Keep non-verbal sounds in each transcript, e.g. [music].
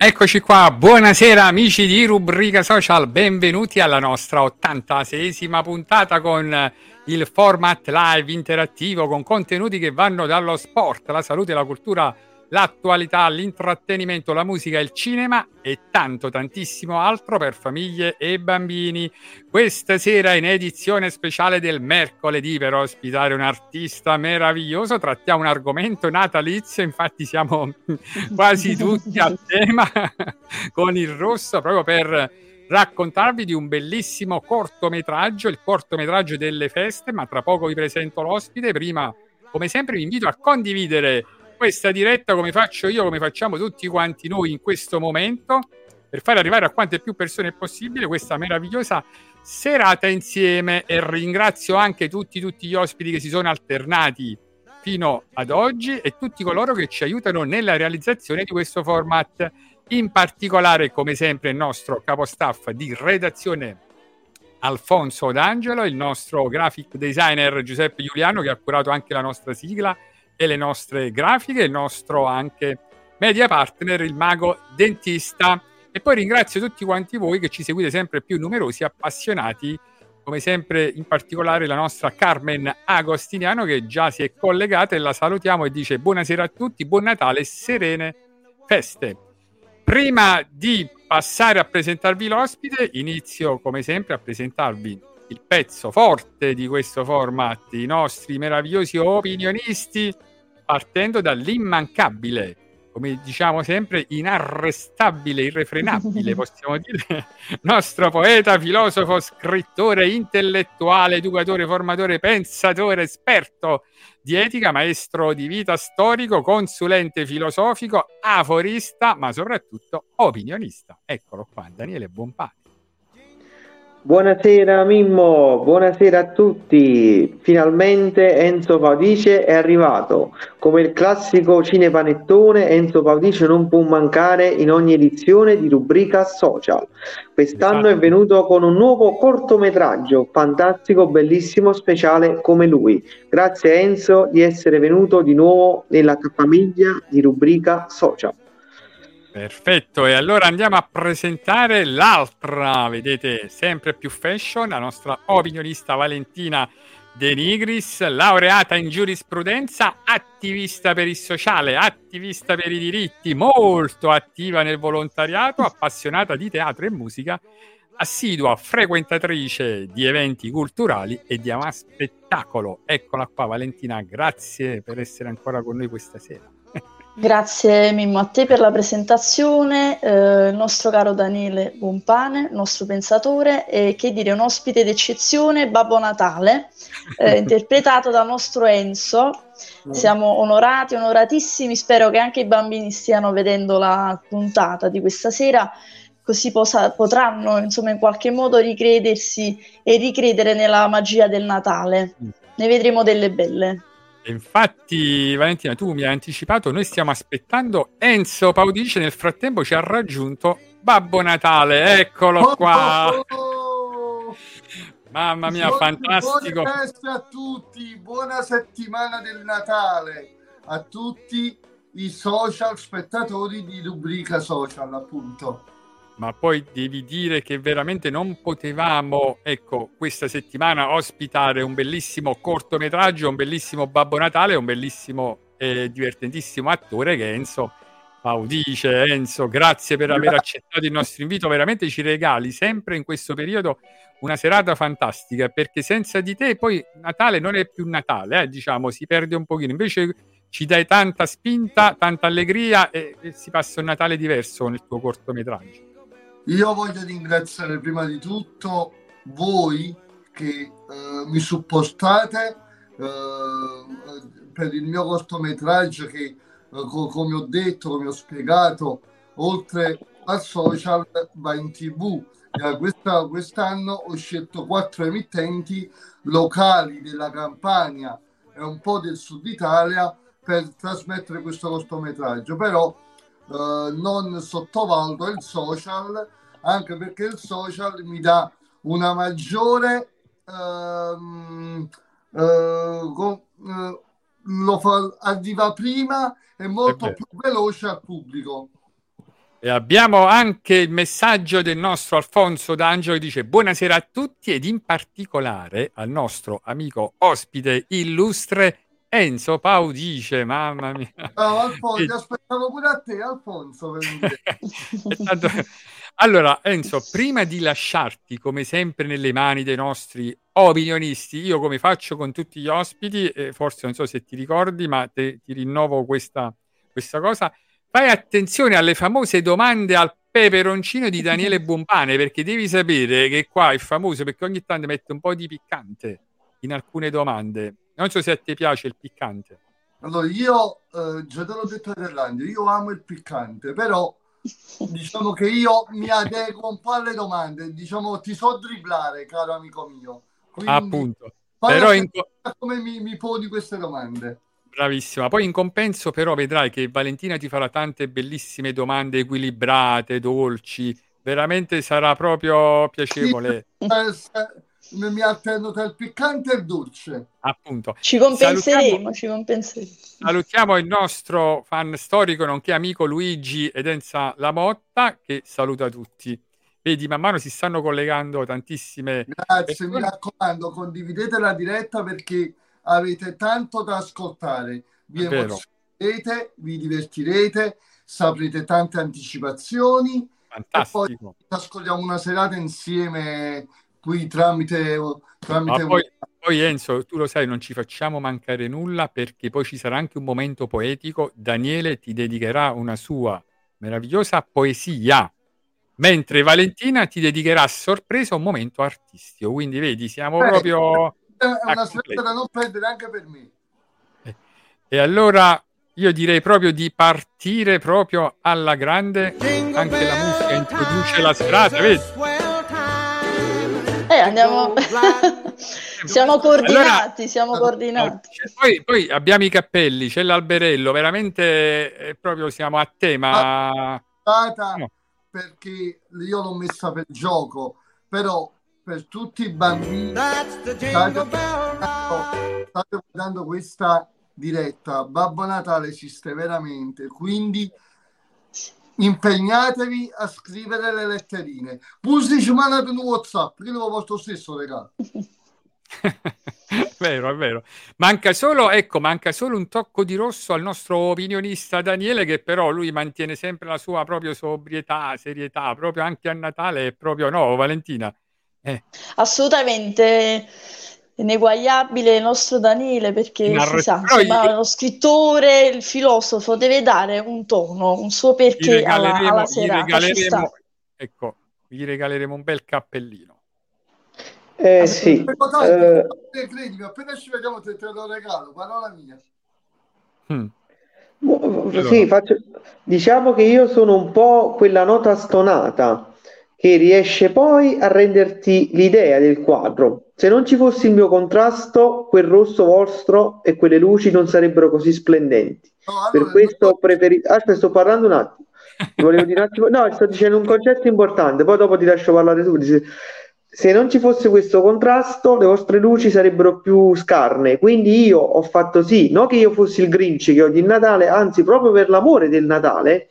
Eccoci qua, buonasera amici di Rubrica Social, benvenuti alla nostra 86esima puntata con il format live interattivo con contenuti che vanno dallo sport, la salute, la cultura, l'attualità, l'intrattenimento, la musica, il cinema e tanto tantissimo altro per famiglie e bambini. Questa sera in edizione speciale del mercoledì per ospitare un artista meraviglioso trattiamo un argomento natalizio, infatti siamo [laughs] quasi tutti a tema [laughs] con il rosso proprio per raccontarvi di un bellissimo cortometraggio, il cortometraggio delle feste, ma tra poco vi presento l'ospite. Prima, come sempre, vi invito a condividere questa diretta come faccio io, come facciamo tutti quanti noi in questo momento, per far arrivare a quante più persone possibile questa meravigliosa serata insieme e ringrazio anche tutti, tutti gli ospiti che si sono alternati fino ad oggi e tutti coloro che ci aiutano nella realizzazione di questo format. In particolare, come sempre, il nostro capostaff di redazione Alfonso D'Angelo, il nostro graphic designer Giuseppe Giuliano che ha curato anche la nostra sigla e le nostre grafiche, il nostro anche media partner, il mago dentista. E poi ringrazio tutti quanti voi che ci seguite sempre più numerosi, appassionati, come sempre in particolare la nostra Carmen Agostiniano che già si è collegata e la salutiamo e dice buonasera a tutti, buon Natale serene feste. Prima di passare a presentarvi l'ospite, inizio come sempre a presentarvi il pezzo forte di questo format, i nostri meravigliosi opinionisti, partendo dall'immancabile, come diciamo sempre, inarrestabile, irrefrenabile, [laughs] possiamo dire, nostro poeta, filosofo, scrittore, intellettuale, educatore, formatore, pensatore, esperto di etica, maestro di vita storico, consulente filosofico, aforista, ma soprattutto opinionista. Eccolo qua, Daniele Bompani. Buonasera Mimmo, buonasera a tutti. Finalmente Enzo Paudice è arrivato. Come il classico cinepanettone, Enzo Paudice non può mancare in ogni edizione di rubrica social. Quest'anno Esatto. è venuto con un nuovo cortometraggio, fantastico, bellissimo, speciale come lui. Grazie Enzo di essere venuto di nuovo nella famiglia di rubrica social. Perfetto, e allora andiamo a presentare l'altra, vedete, sempre più fashion, la nostra opinionista Valentina De Nigris, laureata in giurisprudenza, attivista per il sociale, attivista per i diritti, molto attiva nel volontariato, appassionata di teatro e musica, assidua frequentatrice di eventi culturali e di spettacolo. Eccola qua Valentina, grazie per essere ancora con noi questa sera. Grazie Mimmo a te per la presentazione, eh, il nostro caro Daniele Bompane, il nostro pensatore, e che dire, un ospite d'eccezione, Babbo Natale, eh, [laughs] interpretato dal nostro Enzo. Siamo onorati, onoratissimi, spero che anche i bambini stiano vedendo la puntata di questa sera, così posa- potranno insomma in qualche modo ricredersi e ricredere nella magia del Natale. Ne vedremo delle belle. Infatti, Valentina, tu mi hai anticipato, noi stiamo aspettando Enzo Paudice, nel frattempo ci ha raggiunto Babbo Natale, eccolo qua. Oh, Mamma mia, buon- fantastico. Buone feste a tutti, buona settimana del Natale a tutti i social spettatori di rubrica social, appunto. Ma poi devi dire che veramente non potevamo, ecco, questa settimana ospitare un bellissimo cortometraggio, un bellissimo Babbo Natale, un bellissimo e divertentissimo attore che è Enzo Paudice. Enzo, grazie per aver accettato il nostro invito, veramente ci regali sempre in questo periodo una serata fantastica, perché senza di te poi Natale non è più Natale, eh, diciamo, si perde un pochino. Invece ci dai tanta spinta, tanta allegria e, e si passa un Natale diverso nel tuo cortometraggio. Io voglio ringraziare prima di tutto voi che eh, mi supportate eh, per il mio cortometraggio che, eh, co- come ho detto, come ho spiegato, oltre al social va in tv. Eh, questa- quest'anno ho scelto quattro emittenti locali della Campania e un po' del sud Italia per trasmettere questo cortometraggio, però eh, non sottovaluto il social anche perché il social mi dà una maggiore ehm, eh, co- eh, lo fa, arriva prima e molto vero. più veloce al pubblico. E abbiamo anche il messaggio del nostro Alfonso D'Angelo che dice buonasera a tutti ed in particolare al nostro amico ospite illustre Enzo Paudice, mamma mia. Ciao Alfonso, ti aspettavo pure a te Alfonso [laughs] tanto- Allora, Enzo, prima di lasciarti come sempre nelle mani dei nostri opinionisti, io come faccio con tutti gli ospiti, eh, forse non so se ti ricordi, ma te- ti rinnovo questa, questa cosa, fai attenzione alle famose domande al peperoncino di Daniele [laughs] Bompane, perché devi sapere che qua è famoso perché ogni tanto mette un po' di piccante in alcune domande. Non so se a te piace il piccante. Allora, io eh, già te l'ho detto a Erlandio, io amo il piccante, però [laughs] diciamo che io mi adeguo un po' alle domande, diciamo ti so dribblare, caro amico mio. Quindi Appunto. Però in, come mi, mi poni queste domande. Bravissima. Poi in compenso, però, vedrai che Valentina ti farà tante bellissime domande equilibrate, dolci. Veramente sarà proprio piacevole. Eh, mi alterno tra il piccante e il dolce. Appunto. Ci compenseremo, Salutiamo- ci compenseremo. Salutiamo il nostro fan storico, nonché amico Luigi Edenza Lamotta, che saluta tutti. Vedi, man mano si stanno collegando tantissime Grazie, mi persone. raccomando, condividete la diretta perché avete tanto da ascoltare. Vi emozionerete, vi divertirete, saprete tante anticipazioni. Fantastico. Ascoltiamo una serata insieme qui tramite, tramite poi, poi Enzo, tu lo sai, non ci facciamo mancare nulla perché poi ci sarà anche un momento poetico. Daniele ti dedicherà una sua meravigliosa poesia, mentre Valentina ti dedicherà a sorpresa un momento artistico. Quindi vedi, siamo Eh, proprio... è una serata da non perdere anche per me. E allora io direi proprio di partire proprio alla grande. Anche la musica introduce la serata, vedi? Andiamo... siamo [laughs] coordinati, siamo Allora, coordinati. c'è- Poi, poi abbiamo i cappelli, c'è l'alberello, veramente proprio siamo a tema. Stata No. perché io l'ho messa per gioco, però per tutti i bambini state, state guardando questa diretta, Babbo Natale esiste veramente, quindi impegnatevi a scrivere le letterine. Pusici mandate un WhatsApp, io lo porto stesso regalo. [laughs] vero, è vero. Manca solo, ecco, manca solo un tocco di rosso al nostro opinionista Daniele, che però lui mantiene sempre la sua proprio sobrietà, serietà, proprio anche a Natale è proprio no, Valentina. Eh, Assolutamente ineguagliabile il nostro Daniele perché si Inarre- sa, insomma, lo scrittore, il filosofo deve dare un tono, un suo gli perché alla, alla gli serata, ci regaleremo, sta. ecco, gli regaleremo un bel cappellino. Eh sì, dai, eh, credimi, appena ci vediamo te, te lo regalo, parola mia. Mm. Sì, faccio- diciamo che io sono un po' quella nota stonata che riesce poi a renderti l'idea del quadro. Se non ci fosse il mio contrasto, quel rosso vostro e quelle luci non sarebbero così splendenti. No, Per allora, questo ho preferito. Aspetta, sto parlando un attimo. Ti volevo dire un attimo. No, sto dicendo un concetto importante, poi dopo ti lascio parlare tu. Se non ci fosse questo contrasto, le vostre luci sarebbero più scarne. Quindi io ho fatto sì, non che io fossi il Grinch che il Natale, anzi, proprio per l'amore del Natale,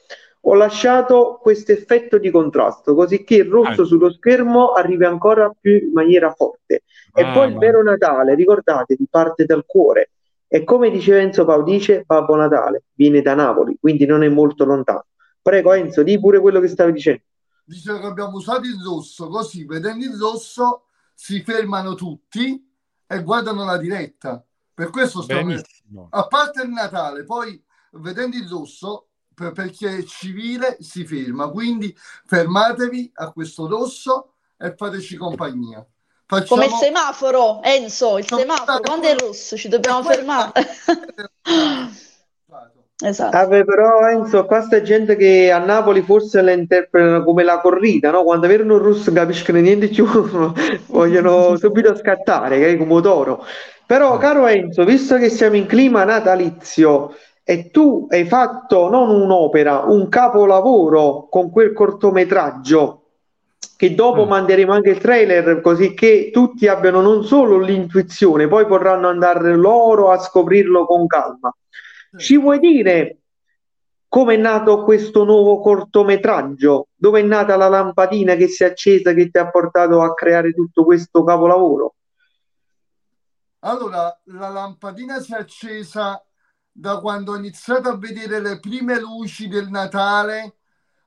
ho lasciato questo effetto di contrasto, così che il rosso Ah. sullo schermo arrivi ancora più in maniera forte. E Ah, poi il vero Natale, ricordatevi, parte dal cuore. E come diceva Enzo Paudice, Babbo Natale viene da Napoli, quindi non è molto lontano. Prego Enzo, di pure quello che stavi dicendo. dice che abbiamo usato il rosso, così vedendo il rosso si fermano tutti e guardano la diretta. Per questo. Benissimo. A parte il Natale, poi vedendo il rosso, per, per chi è civile si ferma, quindi fermatevi a questo rosso e fateci compagnia. Facciamo... Come il semaforo, Enzo, il semaforo, quando è rosso ci dobbiamo fermare. [laughs] Esatto. Vabbè, però Enzo, qua sta gente che a Napoli forse la interpretano come la corrida, no? Quando vedono un russo capiscono niente più, [laughs] vogliono subito scattare, che è come toro. Però, caro Enzo, visto che siamo in clima natalizio e tu hai fatto non un'opera, un capolavoro con quel cortometraggio, che dopo Mm. manderemo anche il trailer, così che tutti abbiano non solo l'intuizione, poi potranno andare loro a scoprirlo con calma. Ci vuoi dire come è nato questo nuovo cortometraggio? Dove è nata la lampadina che si è accesa che ti ha portato a creare tutto questo capolavoro? Allora, la lampadina si è accesa da quando ho iniziato a vedere le prime luci del Natale,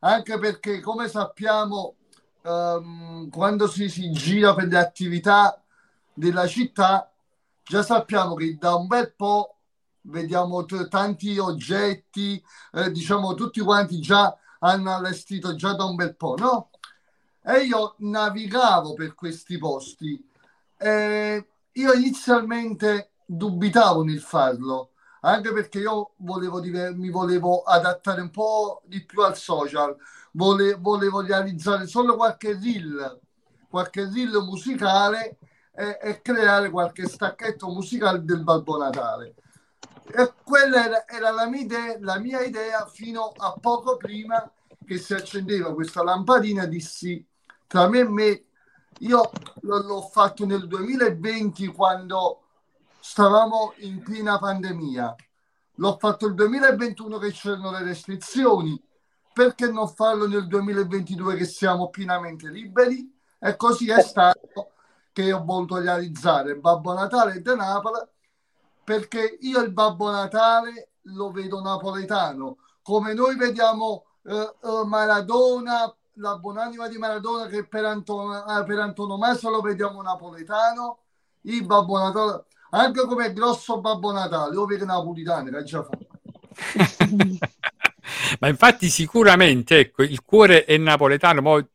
anche perché, come sappiamo, ehm, quando si, si gira per le attività della città, già sappiamo che da un bel po' vediamo t- tanti oggetti, eh, diciamo tutti quanti già hanno allestito già da un bel po', no? E io navigavo per questi posti. Eh, io inizialmente dubitavo nel farlo, anche perché io volevo diver- mi volevo adattare un po' di più al social, Vole- volevo realizzare solo qualche reel, qualche reel musicale e, e creare qualche stacchetto musicale del Babbo Natale. E quella era, era la, mia idea, la mia idea fino a poco prima che si accendeva questa lampadina. Dissi tra me e me, io l'ho fatto nel 2020 quando stavamo in piena pandemia. L'ho fatto il 2021 che c'erano le restrizioni. Perché non farlo nel 2022 che siamo pienamente liberi? E così è stato che ho voluto realizzare Babbo Natale da Napoli perché io il Babbo Natale lo vedo napoletano, come noi vediamo eh, eh, Maradona, la buonanima di Maradona che per, anton- eh, per antonomasia lo vediamo napoletano, il Babbo Natale, anche come grosso Babbo Natale, io vedo napolitano, che già fa. [laughs] Ma infatti sicuramente, ecco, il cuore è napoletano, mo,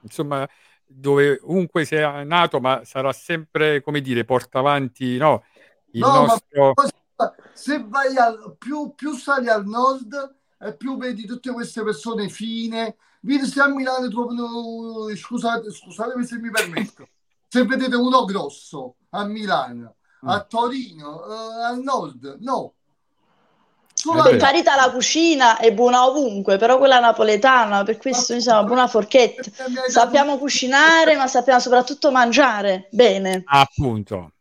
insomma, dove ovunque sia nato, ma sarà sempre, come dire, porta avanti, no? Il No, ma nostro... se vai al, più, più sali al nord e più vedi tutte queste persone fine, vedi se a Milano trovano, scusate, scusatemi se mi permetto, se vedete uno grosso a Milano. A Torino, eh, al nord, no. È Per carità, la cucina è buona ovunque, però quella napoletana, per questo siamo una buona forchetta. Sappiamo cucinare, ma sappiamo soprattutto mangiare bene. Appunto.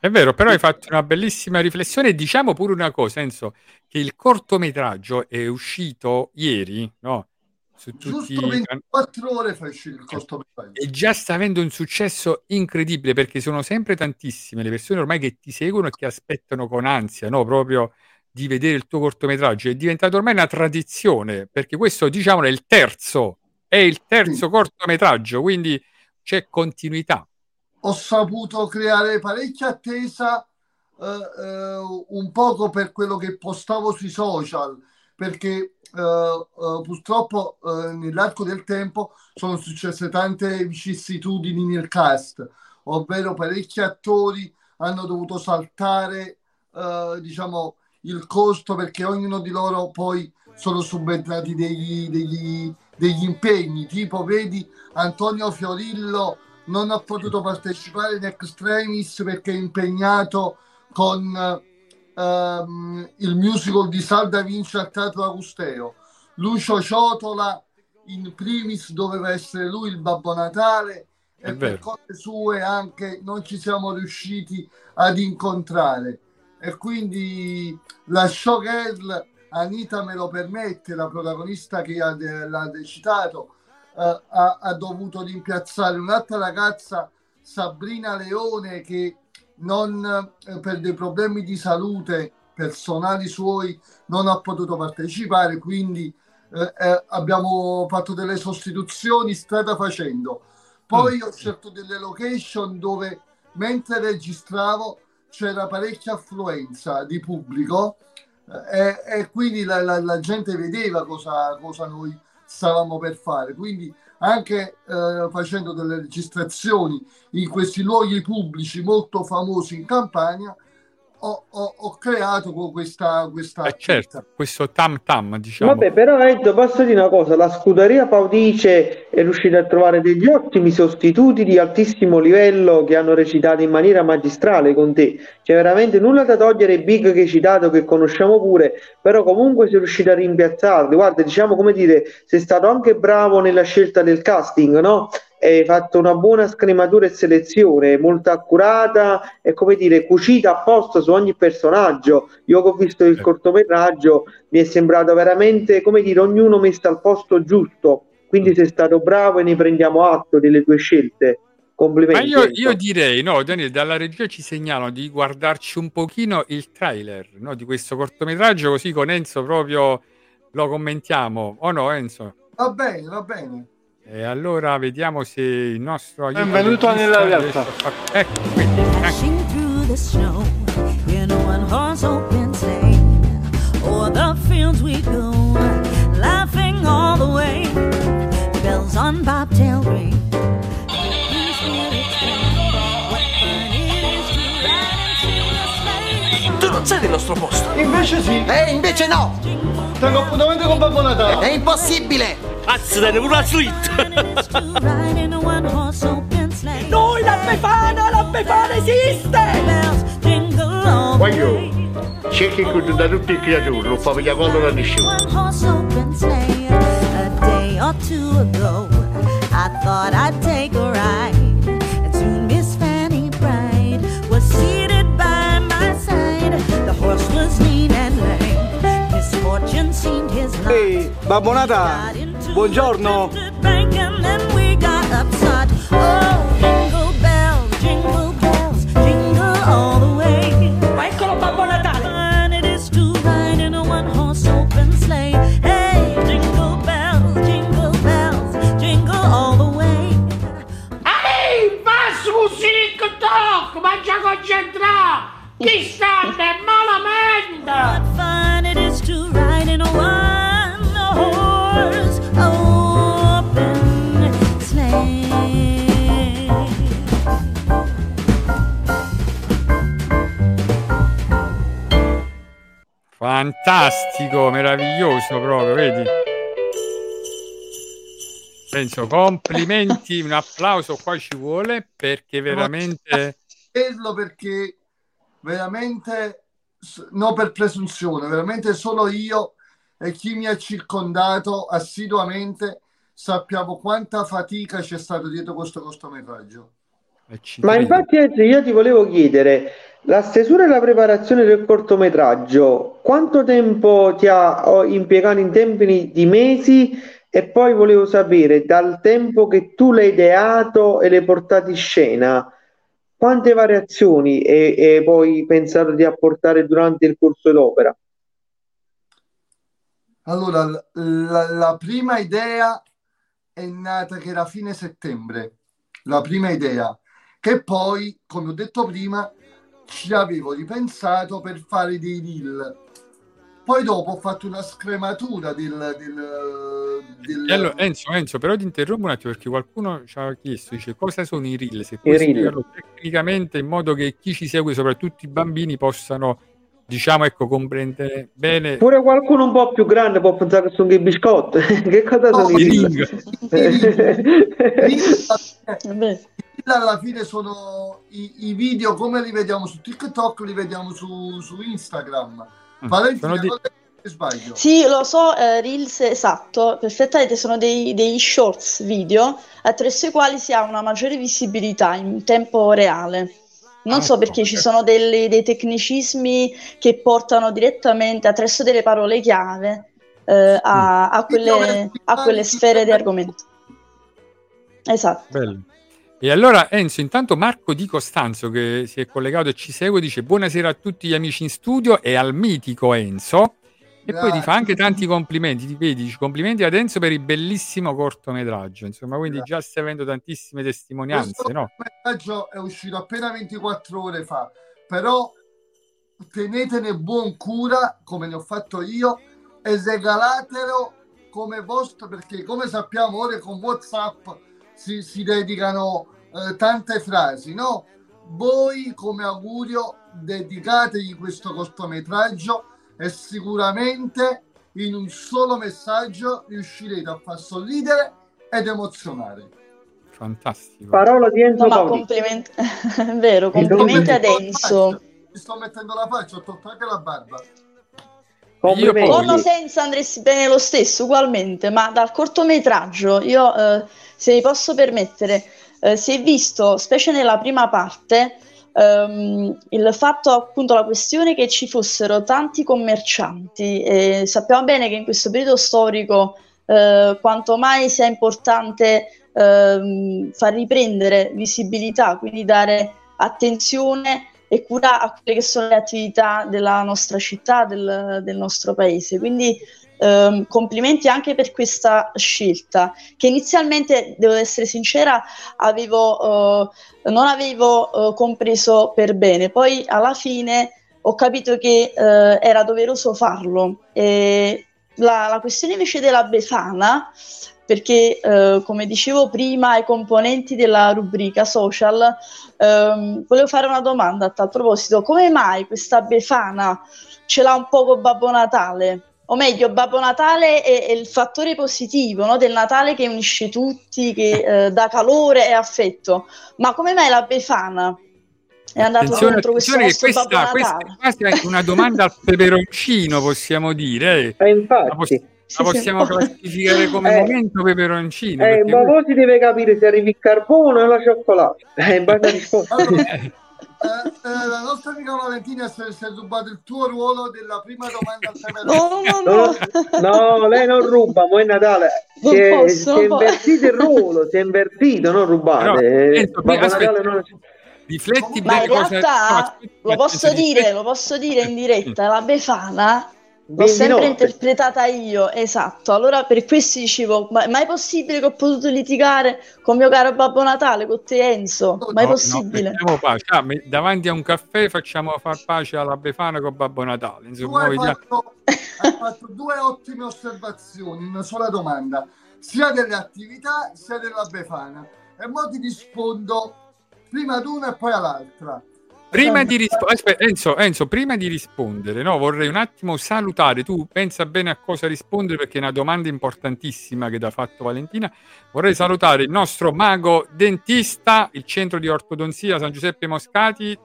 È vero, però hai fatto una bellissima riflessione diciamo pure una cosa, Enzo, che il cortometraggio è uscito ieri, no? Su tutti Giusto i can- 24 ore fece il cortometraggio. e già sta avendo un successo incredibile perché sono sempre tantissime le persone ormai che ti seguono e che aspettano con ansia, no? Proprio di vedere il tuo cortometraggio. È diventato ormai una tradizione perché questo, diciamo, è il terzo, è il terzo Sì. cortometraggio, quindi c'è continuità. Ho saputo creare parecchia attesa eh, eh, un poco per quello che postavo sui social, perché purtroppo eh, nell'arco del tempo sono successe tante vicissitudini nel cast, ovvero parecchi attori hanno dovuto saltare, eh, diciamo, il costo perché ognuno di loro poi sono subentrati degli, degli, degli impegni, tipo vedi Antonio Fiorillo non ha potuto partecipare in extremis perché è impegnato con ehm, il musical di Salda Vinci al Teatro Agusteo. Lucio Ciotola in primis doveva essere lui il Babbo Natale e per cose sue anche non ci siamo riusciti ad incontrare. E quindi la showgirl Anita me lo permette, la protagonista che ha de- l'ha citato, eh, ha, ha dovuto rimpiazzare un'altra ragazza, Sabrina Leone, che non, eh, per dei problemi di salute personali suoi non ha potuto partecipare, quindi eh, eh, abbiamo fatto delle sostituzioni strada facendo. Poi ho scelto delle location dove mentre registravo c'era parecchia affluenza di pubblico eh, e, e quindi la, la- la gente vedeva cosa, cosa noi stavamo per fare. Quindi anche eh, facendo delle registrazioni in questi luoghi pubblici molto famosi in Campania, ho, ho- ho creato questa, questa Eh, certo, questo tam tam, diciamo. Vabbè, però Enzo, posso dire una cosa, la scuderia Paudice è riuscita a trovare degli ottimi sostituti di altissimo livello che hanno recitato in maniera magistrale con te. C'è veramente nulla da togliere ai big che hai citato, che conosciamo pure, però comunque sei riuscito a rimpiazzarli. Guarda, diciamo come dire, sei stato anche bravo nella scelta del casting, no? Hai fatto una buona scrematura e selezione, molto accurata e come dire, cucita apposta su ogni personaggio. Io che ho visto il cortometraggio mi è sembrato veramente, come dire, ognuno messo al posto giusto. Quindi sei stato bravo e ne prendiamo atto delle tue scelte. Ma Complimenti. io, Enzo. io direi, no, Daniele, dalla regia ci segnalano di guardarci un pochino il trailer no, di questo cortometraggio, così con Enzo proprio lo commentiamo. O no, Enzo? Va bene, va bene. E allora vediamo se il nostro aiuto Benvenuto nella realtà. far- Ecco, quindi. Tu non sei del nostro posto. Invece sì, E invece no, tengo appuntamento con Babbo Natale. è impossibile. Azzi, dai, una suite. Noi la Befana, la Befana esiste! Voglio. way. Cerchi qui da tutti i creatori, lo fa vedere quando la sleigh. A day or two ago, I thought I'd take a Babbo Natale, buongiorno. Fantastico, meraviglioso proprio, vedi? Enzo, complimenti, un applauso qua ci vuole perché veramente... Dirlo perché veramente, no per presunzione, veramente solo io e chi mi ha circondato assiduamente sappiamo quanta fatica c'è stato dietro questo cortometraggio. Ma infatti io ti volevo chiedere, la stesura e la preparazione del cortometraggio, quanto tempo ti ha impiegato in tempi di mesi? E poi volevo sapere, dal tempo che tu l'hai ideato e l'hai portato in scena, quante variazioni e poi pensato di apportare durante il corso d'opera? Allora, la, la prima idea è nata che era fine settembre, la prima idea, che poi, come ho detto prima, ci avevo ripensato per fare dei reel. Poi dopo ho fatto una scrematura del... del, del- E allora, Enzo, Enzo, però ti interrompo un attimo perché qualcuno ci ha chiesto, dice cosa sono i reel, se puoi spiegarlo tecnicamente in modo che chi ci segue, soprattutto i bambini, possano, diciamo, ecco, comprendere bene Pure qualcuno un po' più grande può pensare che sono dei biscotti. [laughs] che cosa sono i? Reel [laughs] alla fine sono i, i video come li vediamo su TikTok, li vediamo su, su Instagram. Valentina, sono di- sbaglio. Sì, lo so, eh, Reels, esatto, perfettamente, sono dei, dei shorts video attraverso i quali si ha una maggiore visibilità in tempo reale. Non so perché ci sono delle- dei tecnicismi che portano direttamente attraverso delle parole chiave eh, a, a quelle, a quelle sfere di argomento. Esatto. Bello. E allora Enzo, intanto Marco Di Costanzo che si è collegato e ci segue dice buonasera a tutti gli amici in studio e al mitico Enzo e poi ti fa anche tanti complimenti, ti vedi, complimenti ad Enzo per il bellissimo cortometraggio, insomma, quindi già stai avendo tantissime testimonianze, Questo no? messaggio è uscito appena 24 ore fa, però tenetene buon cura, come ne ho fatto io, e regalatelo come vostro, perché come sappiamo ora con WhatsApp si, si dedicano eh, tante frasi, no? Voi come augurio dedicategli questo cortometraggio e sicuramente in un solo messaggio riuscirete a far sorridere ed emozionare. Fantastico. Parola di Enzo No, ma [laughs] è vero, complimenti ad Enzo. Mi sto mettendo la faccia, ho tolto anche la barba. Complimenti. Corno senza andresti bene lo stesso, ugualmente, ma dal cortometraggio io, eh, se mi posso permettere, eh, si è visto, specie nella prima parte, ehm, il fatto appunto, la questione che ci fossero tanti commercianti e sappiamo bene che in questo periodo storico eh, quanto mai sia importante ehm, far riprendere visibilità, quindi dare attenzione e cura a quelle che sono le attività della nostra città, del, del nostro paese. Quindi ehm, complimenti anche per questa scelta, che inizialmente, devo essere sincera, avevo, eh, non avevo eh, compreso per bene, poi alla fine ho capito che eh, era doveroso farlo. E la, la questione invece della Befana, perché eh, come dicevo prima ai componenti della rubrica social, ehm, volevo fare una domanda a tal proposito, come mai questa Befana ce l'ha un po' con Babbo Natale? O meglio, Babbo Natale è, è il fattore positivo no, del Natale che unisce tutti, che eh, dà calore e affetto, ma come mai la Befana è andato Attenzione, contro questo attenzione che nostro Babbo questa, Natale? questa è quasi una domanda al peperoncino, possiamo dire. Eh, infatti. La, poss- la possiamo classificare come [laughs] Eh. momento peperoncino. Eh, ma poi si deve capire se arrivi il carbone o la cioccolata. Eh, in base a risposta. [laughs] Eh, eh, la nostra amica Valentina si è, rubato il tuo ruolo della prima domanda al peperoncino. No, no, no, lei non ruba, mo è Natale. Non Si è, posso, si è invertito il ruolo, si è invertito, non rubate. Però, Eh, Enzo, Babbo aspetta, Natale non- Rifletti Ma in cosa... realtà no, aspetta, lo posso dire, lo posso dire in diretta, la Befana l'ho sempre notte. interpretata io, esatto. Allora per questo dicevo, ma è possibile che ho potuto litigare con mio caro Babbo Natale, con te Enzo? Ma è No, no, possibile? mettiamo pace. Ah, davanti a un caffè facciamo far pace alla Befana con Babbo Natale. Tu Insomma, hai vediamo- fatto, hai fatto due ottime osservazioni una sola domanda, sia delle attività sia della Befana. E ora ti rispondo prima ad una e poi all'altra. Prima di rispondere, Enzo, Enzo, prima di rispondere, no, vorrei un attimo salutare. Tu pensa bene a cosa rispondere perché è una domanda importantissima che ti ha fatto Valentina. Vorrei salutare il nostro mago dentista, il centro di ortodonzia San Giuseppe Moscati,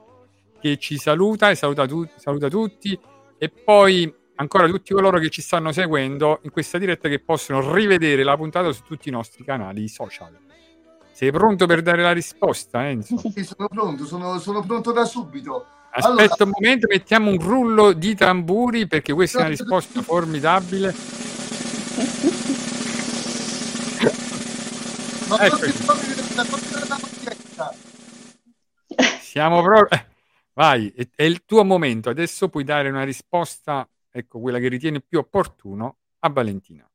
che ci saluta e saluta, tu- saluta tutti. E poi ancora tutti coloro che ci stanno seguendo in questa diretta che possono rivedere la puntata su tutti i nostri canali social. Sei pronto per dare la risposta, Enzo? [laughs] Sì, sono pronto, sono, sono pronto da subito. Aspetta Allora- un momento, mettiamo un rullo di tamburi perché questa è una risposta formidabile. Ma maglietta. Siamo proprio... eh, vai, è, è il tuo momento. Adesso puoi dare una risposta, ecco, quella che ritieni più opportuno a Valentina.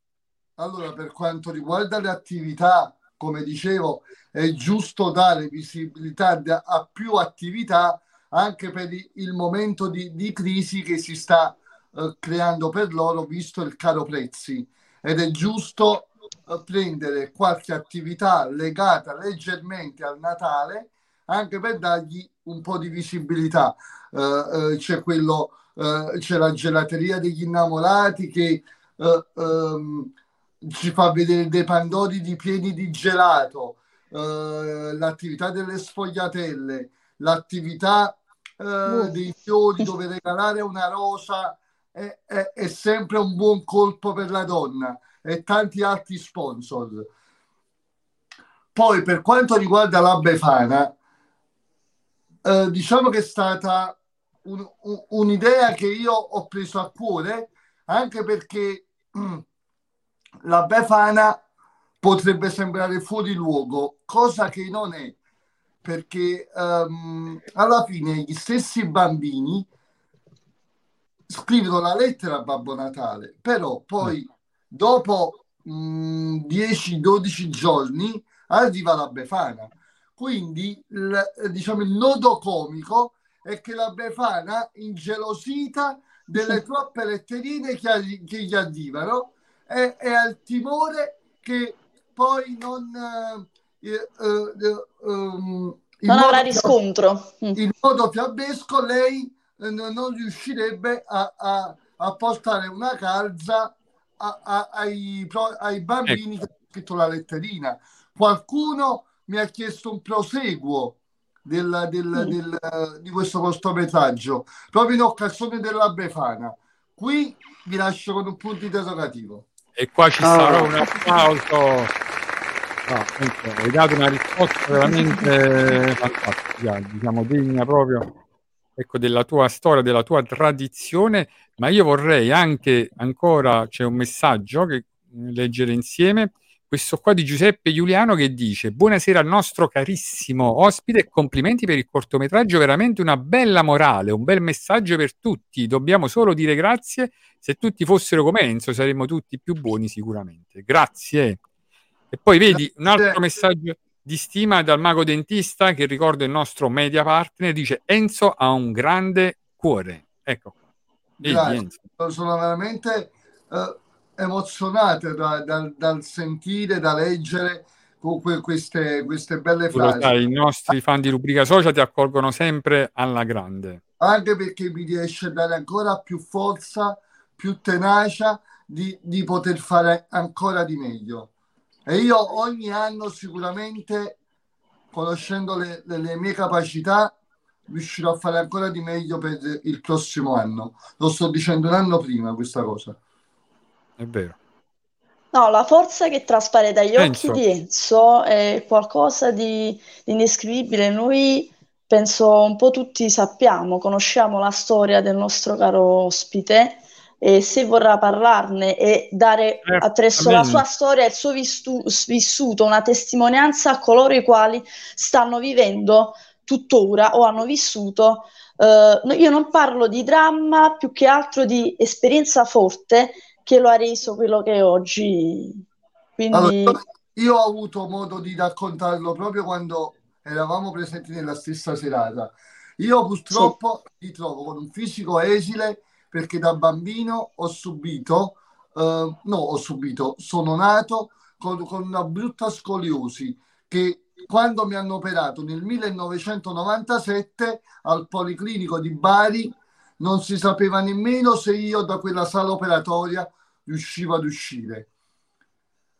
Allora, per quanto riguarda le attività, come dicevo, è giusto dare visibilità a più attività anche per il momento di, di crisi che si sta eh, creando per loro, visto il caro prezzi. Ed è giusto eh, prendere qualche attività legata leggermente al Natale anche per dargli un po' di visibilità. Eh, eh, c'è quello, eh, c'è la gelateria degli innamorati che eh, ehm, ci fa vedere dei pandori di pieni di gelato, eh, l'attività delle sfogliatelle, l'attività eh, dei fiori dove regalare una rosa è, è- è sempre un buon colpo per la donna e tanti altri sponsor. Poi per quanto riguarda la Befana, eh, diciamo che è stata un- un- un'idea che io ho preso a cuore anche perché [clears throat] la Befana potrebbe sembrare fuori luogo, cosa che non è, perché ehm, alla fine gli stessi bambini scrivono la lettera a Babbo Natale, però poi dopo mm, 10-12 giorni arriva la Befana. Quindi il, diciamo, il nodo comico è che la Befana, ingelosita delle troppe letterine che, che gli arrivano, e ha il timore che poi non... eh, eh, eh, ehm, in Non avrà riscontro. Mm. in modo fiabesco lei eh, non riuscirebbe a, a- a portare una calza a- a- ai, pro- ai bambini che hanno scritto la letterina. Qualcuno mi ha chiesto un proseguo del- del- del, eh, di questo cortometraggio proprio in occasione della Befana. Qui vi lascio con un punto interrogativo. E qua ci Ah. sarà un applauso. No, hai dato una risposta veramente fantastica, diciamo degna proprio ecco, della tua storia, della tua tradizione, ma io vorrei anche ancora, c'è un messaggio che leggere insieme, questo qua di Giuseppe Giuliano che dice buonasera al nostro carissimo ospite e complimenti per il cortometraggio, veramente una bella morale, un bel messaggio per tutti, dobbiamo solo dire grazie, se tutti fossero come Enzo saremmo tutti più buoni sicuramente, grazie. E poi vedi un altro messaggio di stima dal mago dentista che ricordo il nostro media partner, dice Enzo ha un grande cuore. Ecco. Vedi. Enzo. Sono veramente eh, emozionato da- dal- dal sentire, da leggere comunque queste, queste belle frasi. sai, i nostri fan di rubrica social ti accolgono sempre alla grande. anche perché mi riesce a dare ancora più forza, più tenacia di, di poter fare ancora di meglio. E io ogni anno sicuramente, conoscendo le, le- le mie capacità, riuscirò a fare ancora di meglio per il prossimo anno. Lo sto dicendo un anno prima questa cosa. È vero. No, la forza che traspare dagli occhi Enzo. di Enzo è qualcosa di, di indescrivibile. Noi penso un po' tutti sappiamo, conosciamo la storia del nostro caro ospite e se vorrà parlarne e dare attraverso la sua storia e il suo vistu- vissuto una testimonianza a coloro i quali stanno vivendo tuttora o hanno vissuto. eh, io non parlo di dramma, più che altro di esperienza forte che lo ha reso quello che è oggi. Quindi Allora, io ho avuto modo di raccontarlo proprio quando eravamo presenti nella stessa serata. Io purtroppo mi trovo con un fisico esile perché da bambino ho subito, eh, no, ho subito, sono nato con, con una brutta scoliosi che quando mi hanno operato nel 1997 al Policlinico di Bari non si sapeva nemmeno se io da quella sala operatoria riuscivo ad uscire.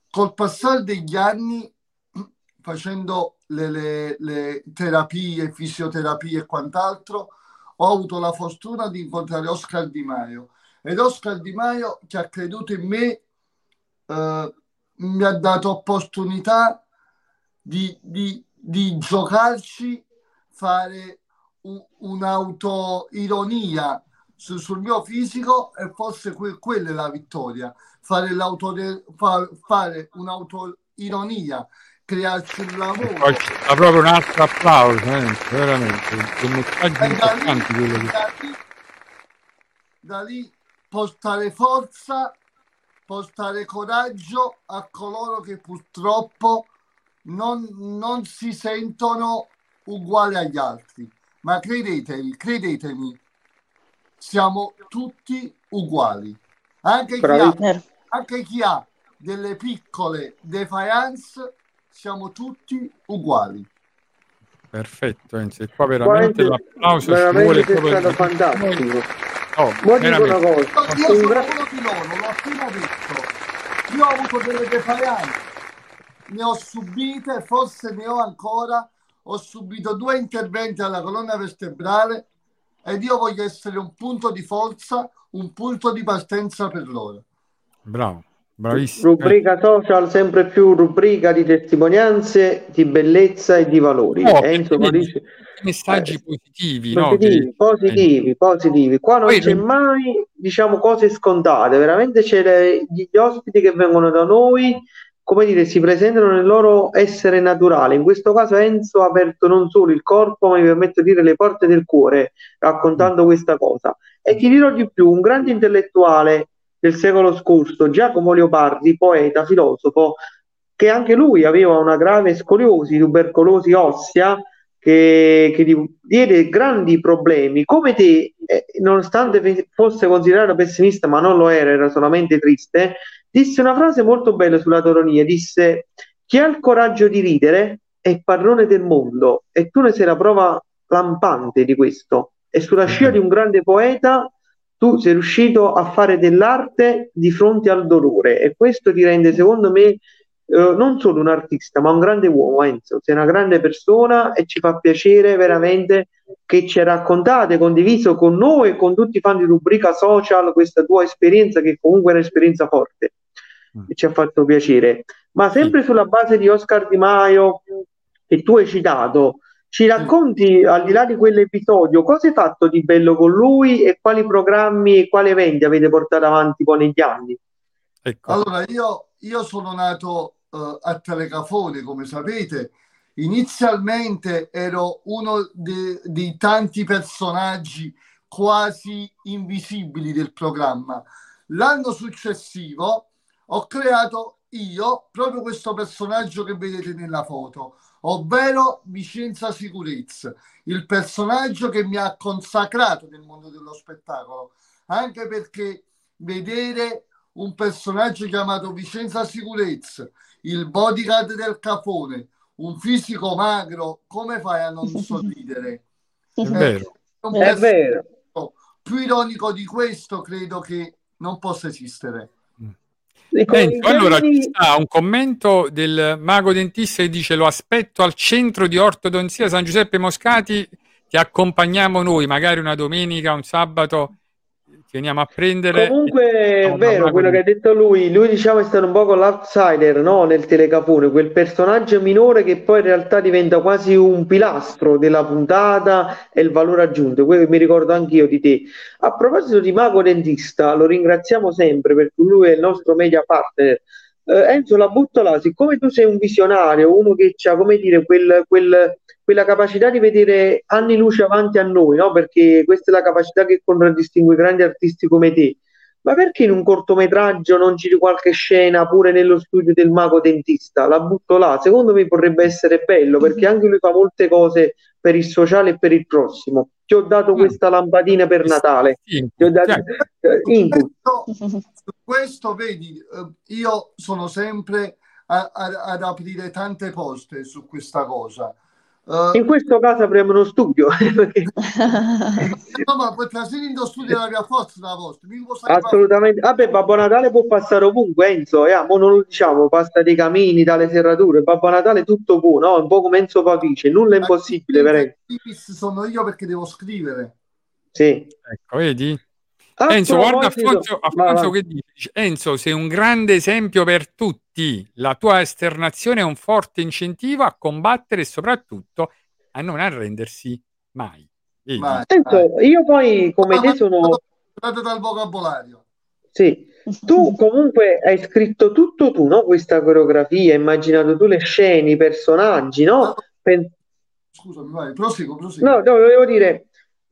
Col passare degli anni, [clears throat] facendo le, le- le terapie, fisioterapie e quant'altro, ho avuto la fortuna di incontrare Oscar Di Maio. Ed Oscar Di Maio, che ha creduto in me, eh, mi ha dato opportunità di, di- di giocarci, fare un'autoironia su- sul mio fisico e forse que- quella è la vittoria. Fare, fa- fare un'autoironia, crearci un lavoro. Sta proprio un altro applauso, eh, veramente. Un messaggio da lì, importante quello che... da lì- da lì portare forza, portare coraggio a coloro che purtroppo non, non si sentono uguali agli altri. Ma credetemi, credetemi, siamo tutti uguali. Anche chi, ha, anche chi ha delle piccole defiance, siamo tutti uguali. Perfetto, Enzo. E qua veramente Veramente, l'applauso ci veramente vuole sei proprio... stato fantastico. Oh, Mo dico una cosa, Io un sono gra- uno di loro, l'ho appena detto. Io ho avuto delle defiance, ne ho subite, forse ne ho ancora. Ho subito due interventi alla colonna vertebrale ed io voglio essere un punto di forza, un punto di partenza per loro. Bravo, bravissimo. rubrica social, sempre più rubrica di testimonianze, di bellezza e di valori. Oh, Enzo vedi, dice messaggi positivi, no? positivi, Che- positivi, positivi. Qua non Poi c'è non- mai, diciamo, cose scontate. Veramente c'è le- gli ospiti che vengono da noi, come dire, si presentano nel loro essere naturale. In questo caso Enzo ha aperto non solo il corpo, ma mi permetto di dire le porte del cuore, raccontando questa cosa. E ti dirò di più, un grande intellettuale del secolo scorso, Giacomo Leopardi, poeta, filosofo, che anche lui aveva una grave scoliosi, tubercolosi ossea, che, che diede grandi problemi. Come te, eh, nonostante fosse considerato pessimista, ma non lo era, era solamente triste, disse una frase molto bella sulla toronia, disse chi ha il coraggio di ridere è padrone del mondo e tu ne sei la prova lampante di questo. E sulla scia di un grande poeta tu sei riuscito a fare dell'arte di fronte al dolore e questo ti rende, secondo me, eh, non solo un artista, ma un grande uomo, Enzo. Sei una grande persona e ci fa piacere veramente che ci hai raccontato e condiviso con noi e con tutti i fan di rubrica social questa tua esperienza, che comunque è un'esperienza forte. E ci ha fatto piacere. Ma sempre sulla base di Oscar Di Maio, che tu hai citato, ci racconti, al di là di quell'episodio, cosa hai fatto di bello con lui e quali programmi e quali eventi avete portato avanti poi negli anni? Ecco. Allora, io, io sono nato eh, a Telecafone, come sapete. Inizialmente ero uno de- dei tanti personaggi quasi invisibili del programma. L'anno successivo ho creato io proprio questo personaggio che vedete nella foto, ovvero Vicenza Sicurezza, il personaggio che mi ha consacrato nel mondo dello spettacolo, anche perché vedere un personaggio chiamato Vicenza Sicurezza, il bodyguard del Capone, un fisico magro, come fai a non [laughs] sorridere? È vero. un È vero. più ironico di questo credo che non possa esistere. Enzo, allora ci sta un commento del mago dentista che dice lo aspetto al centro di ortodonzia San Giuseppe Moscati, ti accompagniamo noi, magari una domenica, un sabato, ti veniamo a prendere. Comunque è vero quello che ha detto lui, lui diciamo è stato un po' l'outsider no? nel telecapone, quel personaggio minore che poi in realtà diventa quasi un pilastro della puntata e il valore aggiunto, quello che mi ricordo anch'io di te. A proposito di Mago Dentista, lo ringraziamo sempre perché lui è il nostro media partner. Eh, Enzo, la butto là, siccome tu sei un visionario, uno che ha, come dire, quel, quel- quella capacità di vedere anni luce avanti a noi, no? Perché questa è la capacità che contraddistingue grandi artisti come te. Ma perché in un cortometraggio non giri qualche scena pure nello studio del mago dentista? La butto là, secondo me potrebbe essere bello perché anche lui fa molte cose per il sociale e per il prossimo. Ti ho dato questa lampadina per Natale. Ti ho dato eh, input. Su questo, vedi, eh, io sono sempre a- a- ad aprire tante poste su questa cosa. Eh, In questo caso apriamo uno studio. [laughs] perché- [laughs] no, ma poi trasferire in studio la mia forza la vostra. Assolutamente. Vabbè, Babbo Natale può passare ovunque, Enzo. Eh, mo non lo diciamo, passa dei camini, dalle serrature. Babbo Natale tutto può, no? Un po' come Enzo Pavice, nulla è impossibile, per Enzo. Sono io perché devo scrivere. Sì. Ecco, vedi? A Enzo, guarda Alfonso, Alfonso che dice? Enzo, sei un grande esempio per tutti. La tua esternazione è un forte incentivo a combattere e soprattutto a non arrendersi mai. Mai. Enzo, io poi come te sono... Guardate dal vocabolario. Sì, [laughs] tu comunque hai scritto tutto tu, no? Questa coreografia, hai immaginato tu le scene, i personaggi, no? Pen- Scusami, vai, proseguo, proseguo. No, no, volevo dire,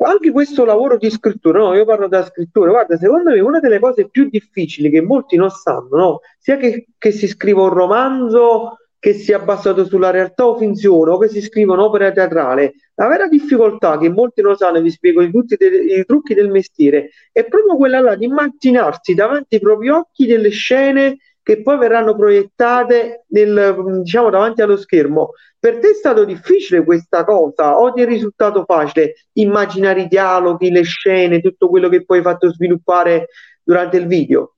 anche questo lavoro di scrittura, no? Io parlo da scrittore, guarda, secondo me una delle cose più difficili che molti non sanno, no? Sia che, che si scriva un romanzo che sia basato sulla realtà o finzione, o che si scriva un'opera teatrale, la vera difficoltà che molti non sanno, vi spiego i, tutti i trucchi del mestiere, è proprio quella là di immaginarsi davanti ai propri occhi delle scene che poi verranno proiettate nel, diciamo, davanti allo schermo. Per te è stato difficile questa cosa o ti è risultato facile immaginare i dialoghi, le scene, tutto quello che poi hai fatto sviluppare durante il video?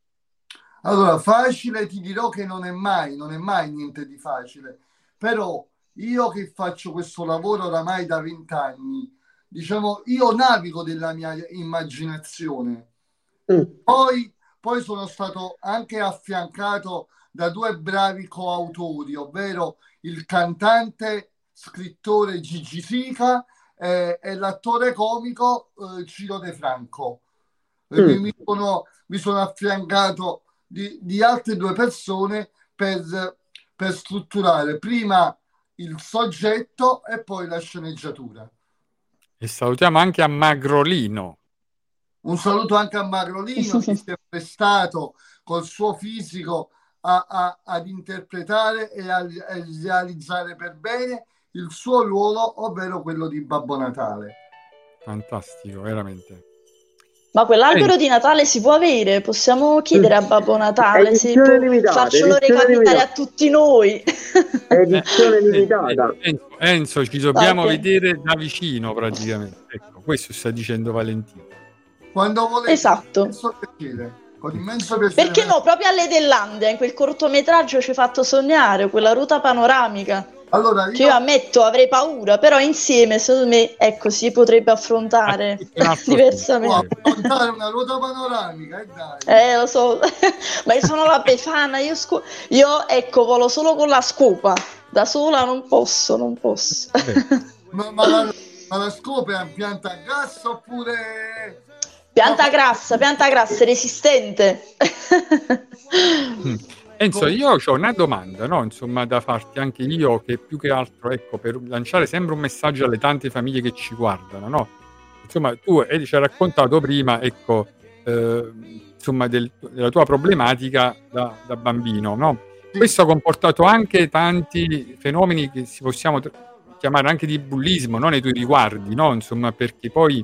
Allora, facile ti dirò che non è mai, non è mai niente di facile, però io che faccio questo lavoro oramai da vent'anni, diciamo, io navigo della mia immaginazione. Poi, poi sono stato anche affiancato da due bravi coautori, ovvero il cantante, scrittore Gigi Sica eh, e l'attore comico eh, Ciro De Franco. E Mm. mi, sono, mi sono affiancato di, di altre due persone per, per strutturare prima il soggetto e poi la sceneggiatura. E salutiamo anche a Magrolino. Un saluto anche a Magrolino che si è prestato col suo fisico a- a- ad interpretare e a, a realizzare per bene il suo ruolo, ovvero quello di Babbo Natale. Fantastico, veramente. Ma quell'albero Eh. di Natale si può avere? Possiamo chiedere a Babbo Natale se Edizione può limitata, farcelo recapitare limitata. a tutti noi. Edizione Eh, limitata. Enzo, Enzo, ci dobbiamo Ok. vedere da vicino praticamente. Ecco, questo sta dicendo Valentino. Quando volete, Esatto. con immenso piacere. Perché no? Proprio alle Dellandia, in quel cortometraggio ci hai fatto sognare quella ruta panoramica. Allora, Che io ammetto avrei paura, però insieme, secondo me, ecco, si potrebbe affrontare [laughs] diversamente. affrontare una ruota panoramica, e dai. Eh, lo so, [laughs] ma io sono la Befana, io, scu- io ecco, volo solo con la scopa, da sola non posso, non posso. Ma, ma la, ma la scopa è in pianta a gas oppure... Pianta grassa, pianta grassa, resistente. Mm. Enzo, io ho una domanda, no? Insomma, da farti anche io, che più che altro, ecco, per lanciare sempre un messaggio alle tante famiglie che ci guardano, no? Insomma, tu eh, ci hai raccontato prima, ecco, eh, insomma, del- della tua problematica da, da bambino, no? Questo ha comportato anche tanti fenomeni che si possiamo tr- chiamare anche di bullismo, no? Nei tuoi riguardi, no? Insomma, perché poi,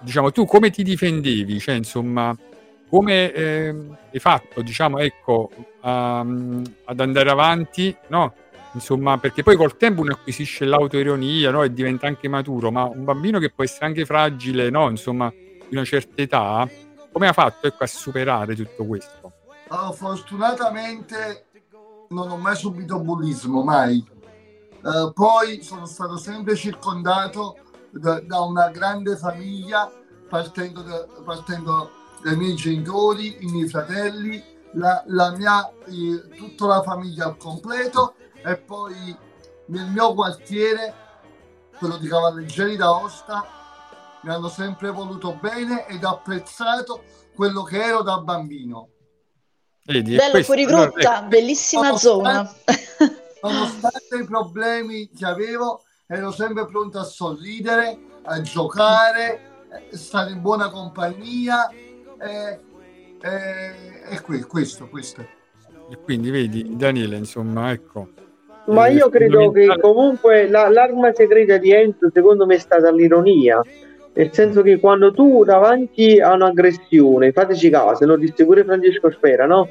diciamo, tu come ti difendevi? Cioè, insomma, come ehm, hai fatto, diciamo, ecco, a- ad andare avanti, no? Insomma, perché poi col tempo uno acquisisce l'autoironia, no? E diventa anche maturo, ma un bambino che può essere anche fragile, no? Insomma, di una certa età, come ha fatto, ecco, a superare tutto questo? Oh, fortunatamente non ho mai subito bullismo, mai. Eh, poi sono stato sempre circondato da, da una grande famiglia, partendo, da- partendo dai miei genitori, i miei fratelli, la, la mia, eh, tutta la famiglia al completo e poi nel mio quartiere, quello di Cavalleggeri d'Aosta, mi hanno sempre voluto bene ed apprezzato quello che ero da bambino. Vedi, Bello, questo, fuori allora, grotta, bellissima zona. [laughs] Nonostante i problemi che avevo, ero sempre pronto a sorridere, a giocare, eh, stare in buona compagnia. E, e, e que- questo, questo. E quindi vedi, Daniele, insomma, ecco. Ma eh, io credo che comunque la- l'arma segreta di Enzo secondo me è stata l'ironia, nel senso che quando tu davanti a un'aggressione, fateci caso, lo disse pure Francesco Sfera, no?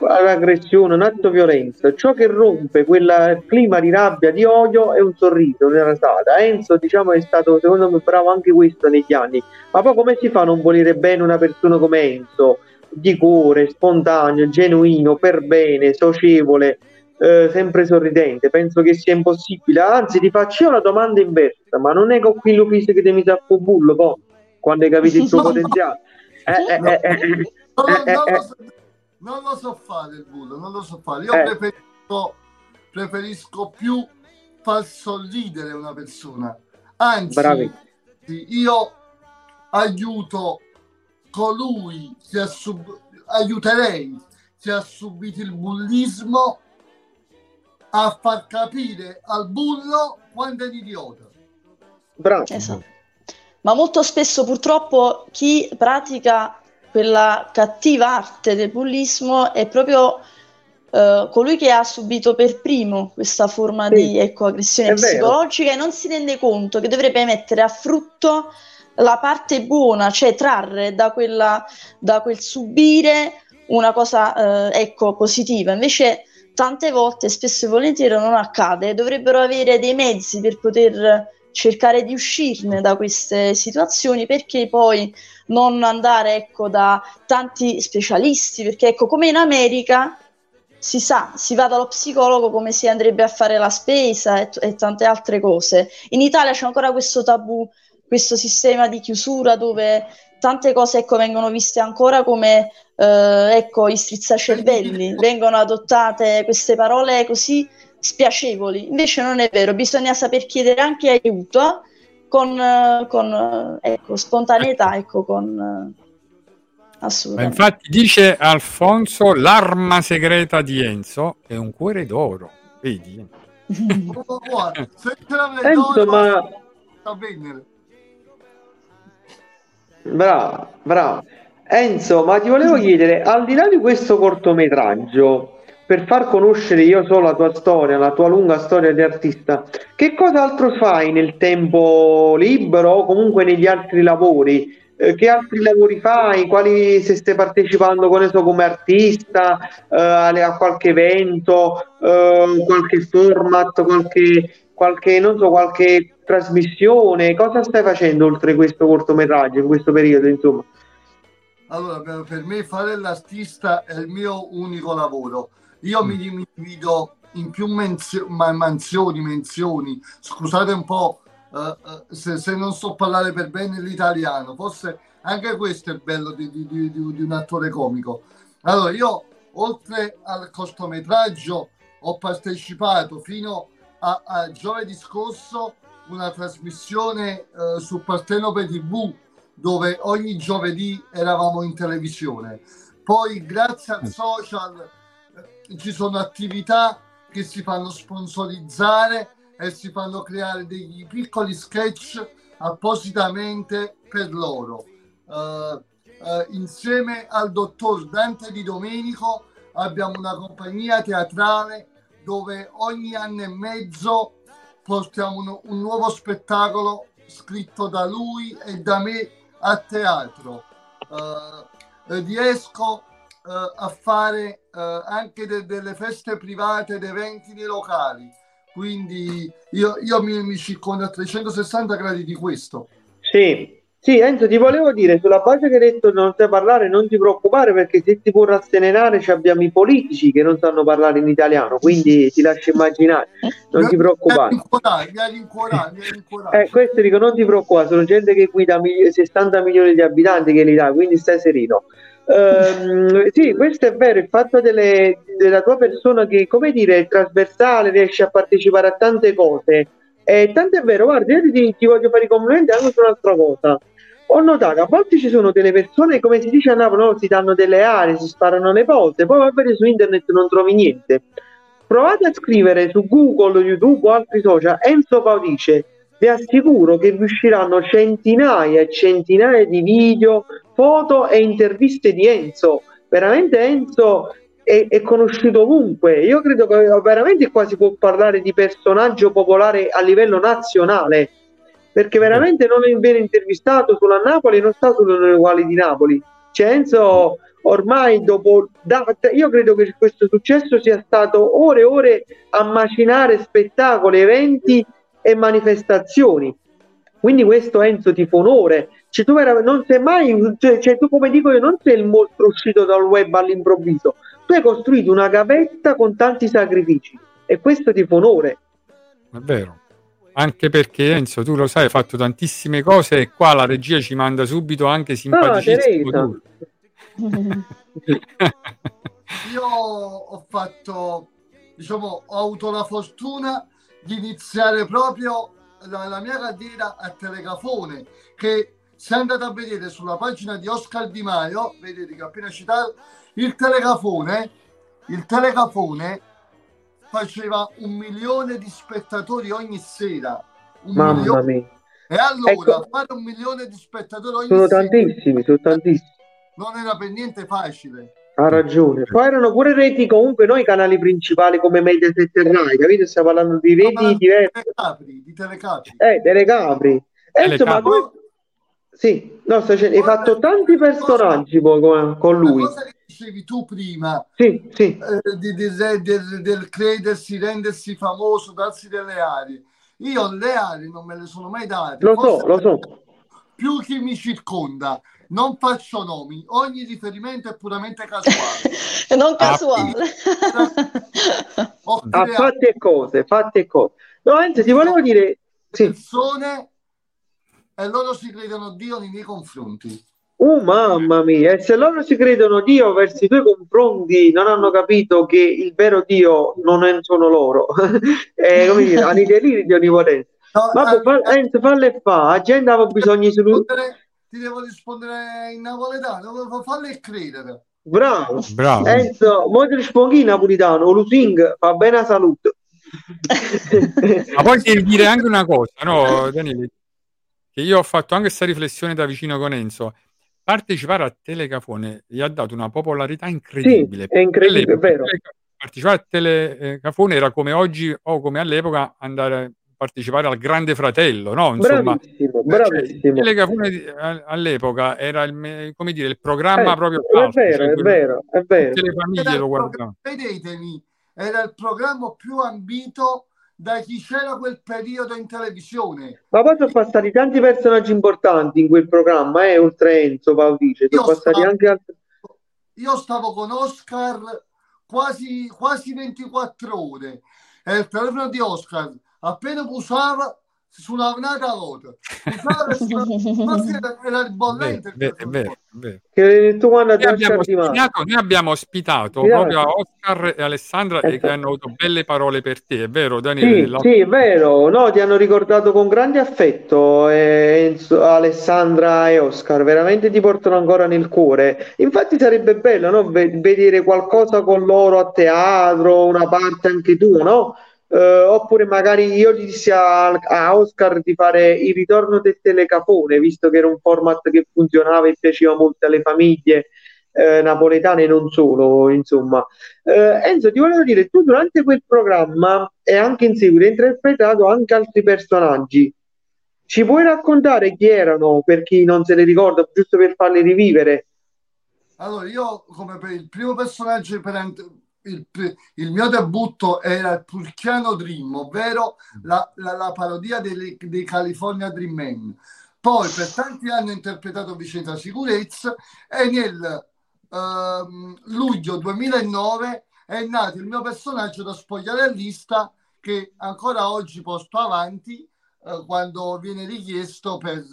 L'aggressione, un atto violento. Ciò che rompe quel clima di rabbia, di odio è un sorriso, una rasata. Enzo, diciamo, è stato secondo me bravo anche questo negli anni. Ma poi come si fa a non volere bene una persona come Enzo? Di cuore, spontaneo, genuino, per bene, socievole, eh, sempre sorridente. Penso che sia impossibile. Anzi, ti faccio io una domanda inversa, ma non è con qui l'ufficio che ti mi sa bullo, poi, quando hai capito il tuo [laughs] potenziale. Eh, eh, eh, eh, eh, non eh, lo so, non lo so fare il bullo, non lo so fare. Io Eh. preferisco, preferisco più far sorridere una persona. Anzi, Bravi. io aiuto colui che ha sub- aiuterei che ha subito il bullismo a far capire al bullo quanto è un idiota. Bravo. Esatto. Ma molto spesso purtroppo chi pratica quella cattiva arte del bullismo è proprio eh, colui che ha subito per primo questa forma Sì, di ecco, aggressione è vero. psicologica e non si rende conto che dovrebbe mettere a frutto la parte buona, cioè trarre da, quella, da quel subire una cosa eh, ecco, positiva. Invece tante volte, spesso e volentieri non accade, dovrebbero avere dei mezzi per poter cercare di uscirne da queste situazioni perché poi non andare ecco da tanti specialisti perché ecco come in America si sa, si va dallo psicologo come si andrebbe a fare la spesa e, e tante altre cose. In Italia c'è ancora questo tabù, questo sistema di chiusura dove tante cose ecco, vengono viste ancora come eh, ecco, i strizzacervelli, vengono adottate queste parole così spiacevoli. Invece non è vero, bisogna saper chiedere anche aiuto con, eh, con, eh, ecco, spontaneità, ecco, con eh, Ma assolutamente. infatti dice Alfonso l'arma segreta di Enzo è un cuore d'oro. Vedi? [laughs] Enzo, ma sta bene. Bravo, bravo. Enzo, ma ti volevo chiedere, al di là di questo cortometraggio, per far conoscere io so la tua storia, la tua lunga storia di artista, che cos'altro fai nel tempo libero o comunque negli altri lavori? Eh, che altri lavori fai? Quali se stai partecipando con esso come artista, eh, a qualche evento, eh, qualche format, qualche, qualche, so, qualche trasmissione? Cosa stai facendo oltre questo cortometraggio in questo periodo, insomma? Allora, per me fare l'artista è il mio unico lavoro. Io mi, mi divido in più menzio- ma- mansioni, menzioni. Scusate un po' eh, se, se non so parlare per bene l'italiano. Forse anche questo è bello di, di- di- di- un attore comico. Allora, io oltre al cortometraggio ho partecipato fino a, a giovedì scorso una trasmissione eh, su Partenope TV dove ogni giovedì eravamo in televisione. Poi grazie al social eh, ci sono attività che si fanno sponsorizzare e si fanno creare degli piccoli sketch appositamente per loro. Eh, eh, insieme al dottor Dante Di Domenico abbiamo una compagnia teatrale dove ogni anno e mezzo portiamo un, un nuovo spettacolo scritto da lui e da me a teatro. Eh, riesco a fare eh, anche de- delle feste private ed eventi nei locali, quindi io, io mi, mi circondo a 360 gradi di questo. Sì, sì, Enzo, ti volevo dire, sulla base che hai detto non sai parlare, non ti preoccupare perché se ti può rasserenare ci abbiamo i politici che non sanno parlare in italiano, quindi ti lascio immaginare, non ti preoccupare. Mi ha rincuorato, mi ha rincuorato. Eh, questo dico, non ti preoccupare, sono gente che guida mili- 60 milioni di abitanti che li dà, quindi stai sereno. Ehm, sì, questo è vero, il fatto delle- della tua persona che, come dire, è trasversale, riesce a partecipare a tante cose. E tanto è vero, guarda, io ti, ti voglio fare i complimenti anche su un'altra cosa. Ho notato, a volte ci sono delle persone, come si dice a Napoli, no, si danno delle aree, si sparano le cose, poi va bene su internet non trovi niente. Provate a scrivere su Google, YouTube o altri social Enzo Paudice, vi assicuro che vi usciranno centinaia e centinaia di video, foto e interviste di Enzo. Veramente Enzo è, è conosciuto ovunque. Io credo che veramente qua si può parlare di personaggio popolare a livello nazionale, perché veramente non viene intervistato solo a Napoli e non sta nelle uguali di Napoli. Cioè Enzo ormai dopo da- io credo che questo successo sia stato ore e ore a macinare spettacoli, eventi e manifestazioni. Quindi questo Enzo ti fa onore. Cioè, tu vera- non sei mai, cioè, cioè, tu come dico io, non sei il mostro uscito dal web all'improvviso. Tu hai costruito una gavetta con tanti sacrifici e questo ti fa onore. È vero. Anche perché Enzo, tu lo sai, hai fatto tantissime cose e qua la regia ci manda subito anche simpaticissimo Teresa. tu. [laughs] Io ho fatto, diciamo, ho avuto la fortuna di iniziare proprio la, la mia carriera a Telecafone, che se andate a vedere sulla pagina di Oscar Di Maio, vedete che ho appena citato, il Telecafone, il Telecafone faceva un milione di spettatori ogni sera. Un Mamma milione. mia, E allora Ecco. fare un milione di spettatori ogni sono sera tantissimi, sono tantissimi. non era per niente facile. Ha ragione. Poi erano pure reti comunque noi canali principali come Mediaset e Rai, capito? Stiamo parlando di reti diverse. Telecapri, di telecapri. Eh, Telecapri. Enzo, ma tu... Sì, no, sto dicendo, hai fatto tanti personaggi con, con lui. La cosa che dicevi tu prima, Sì, sì. eh, di- di- del, del credersi, rendersi famoso, darsi delle aree. Io le aree non me le sono mai date. Lo Forse so, lo so. Più chi mi circonda, non faccio nomi, ogni riferimento è puramente casuale. [laughs] non Ah, casuale. A creato fatte cose, fatte cose. No, Enzo, ti volevo dire... Sì. persone e loro si credono Dio nei miei confronti. Oh mamma mia, e se loro si credono Dio verso i tuoi confronti, non hanno capito che il vero Dio non è- sono loro. [laughs] eh, come dire, hanno i [laughs] deliri di onnipotenza. Ma fa, Enzo, falle fa, la gente aveva bisogno di solu- Ti devo rispondere in napoletano, fa- falle credere. Bravo. Bravo. Enzo, mo ti rispondi in napolitano, Lusing fa bene a salute. [laughs] Ma poi devi dire anche una cosa, no, Daniele? Che io ho fatto anche questa riflessione da vicino con Enzo. Partecipare a Telecafone gli ha dato una popolarità incredibile. Sì, è incredibile, è vero. Partecipare a Telecafone era come oggi o come all'epoca andare a partecipare al Grande Fratello, no? Insomma, Bravissimo, cioè, bravissimo. A- all'epoca era il, me- come dire, il programma Eh, proprio è classico, vero, cioè è vero, è vero. Tutte le famiglie lo guardavano. Vedetemi, era il programma più ambito da chi c'era quel periodo in televisione. Ma poi sono passati tanti personaggi importanti in quel programma, eh, oltre Enzo Paudice, sono passati stavo- anche altri. Io stavo con Oscar quasi, quasi 24 ore e il telefono di Oscar appena usava suonava- forse [laughs] era, il bollente. È vero, è vero, è vero. Che tu quando Noi abbiamo, ospitato, noi abbiamo ospitato Sì, proprio dai. Oscar e Alessandra e Esatto. che hanno avuto belle parole per te, è vero Daniele? Sì, La- sì, è vero, no, ti hanno ricordato con grande affetto eh, Enzo- Alessandra e Oscar, veramente ti portano ancora nel cuore. Infatti sarebbe bello, no, ve- vedere qualcosa con loro a teatro, una parte anche tua, no? Eh, oppure magari io gli dissi a, a Oscar di fare il ritorno del telecafone, visto che era un format che funzionava e piaceva molto alle famiglie eh, napoletane e non solo, insomma. Eh, Enzo, ti volevo dire, tu durante quel programma e anche in seguito hai interpretato anche altri personaggi. Ci puoi raccontare chi erano per chi non se li ricorda, giusto per farli rivivere? Allora, io come per il primo personaggio, per il, il mio debutto era il Purchiano Dream, ovvero la, la- la parodia dei, dei California Dream Men. Poi per tanti anni ho interpretato Vicenza Sicurezza e nel ehm, luglio 2009 è nato il mio personaggio da spogliarellista che ancora oggi porto avanti eh, quando viene richiesto per,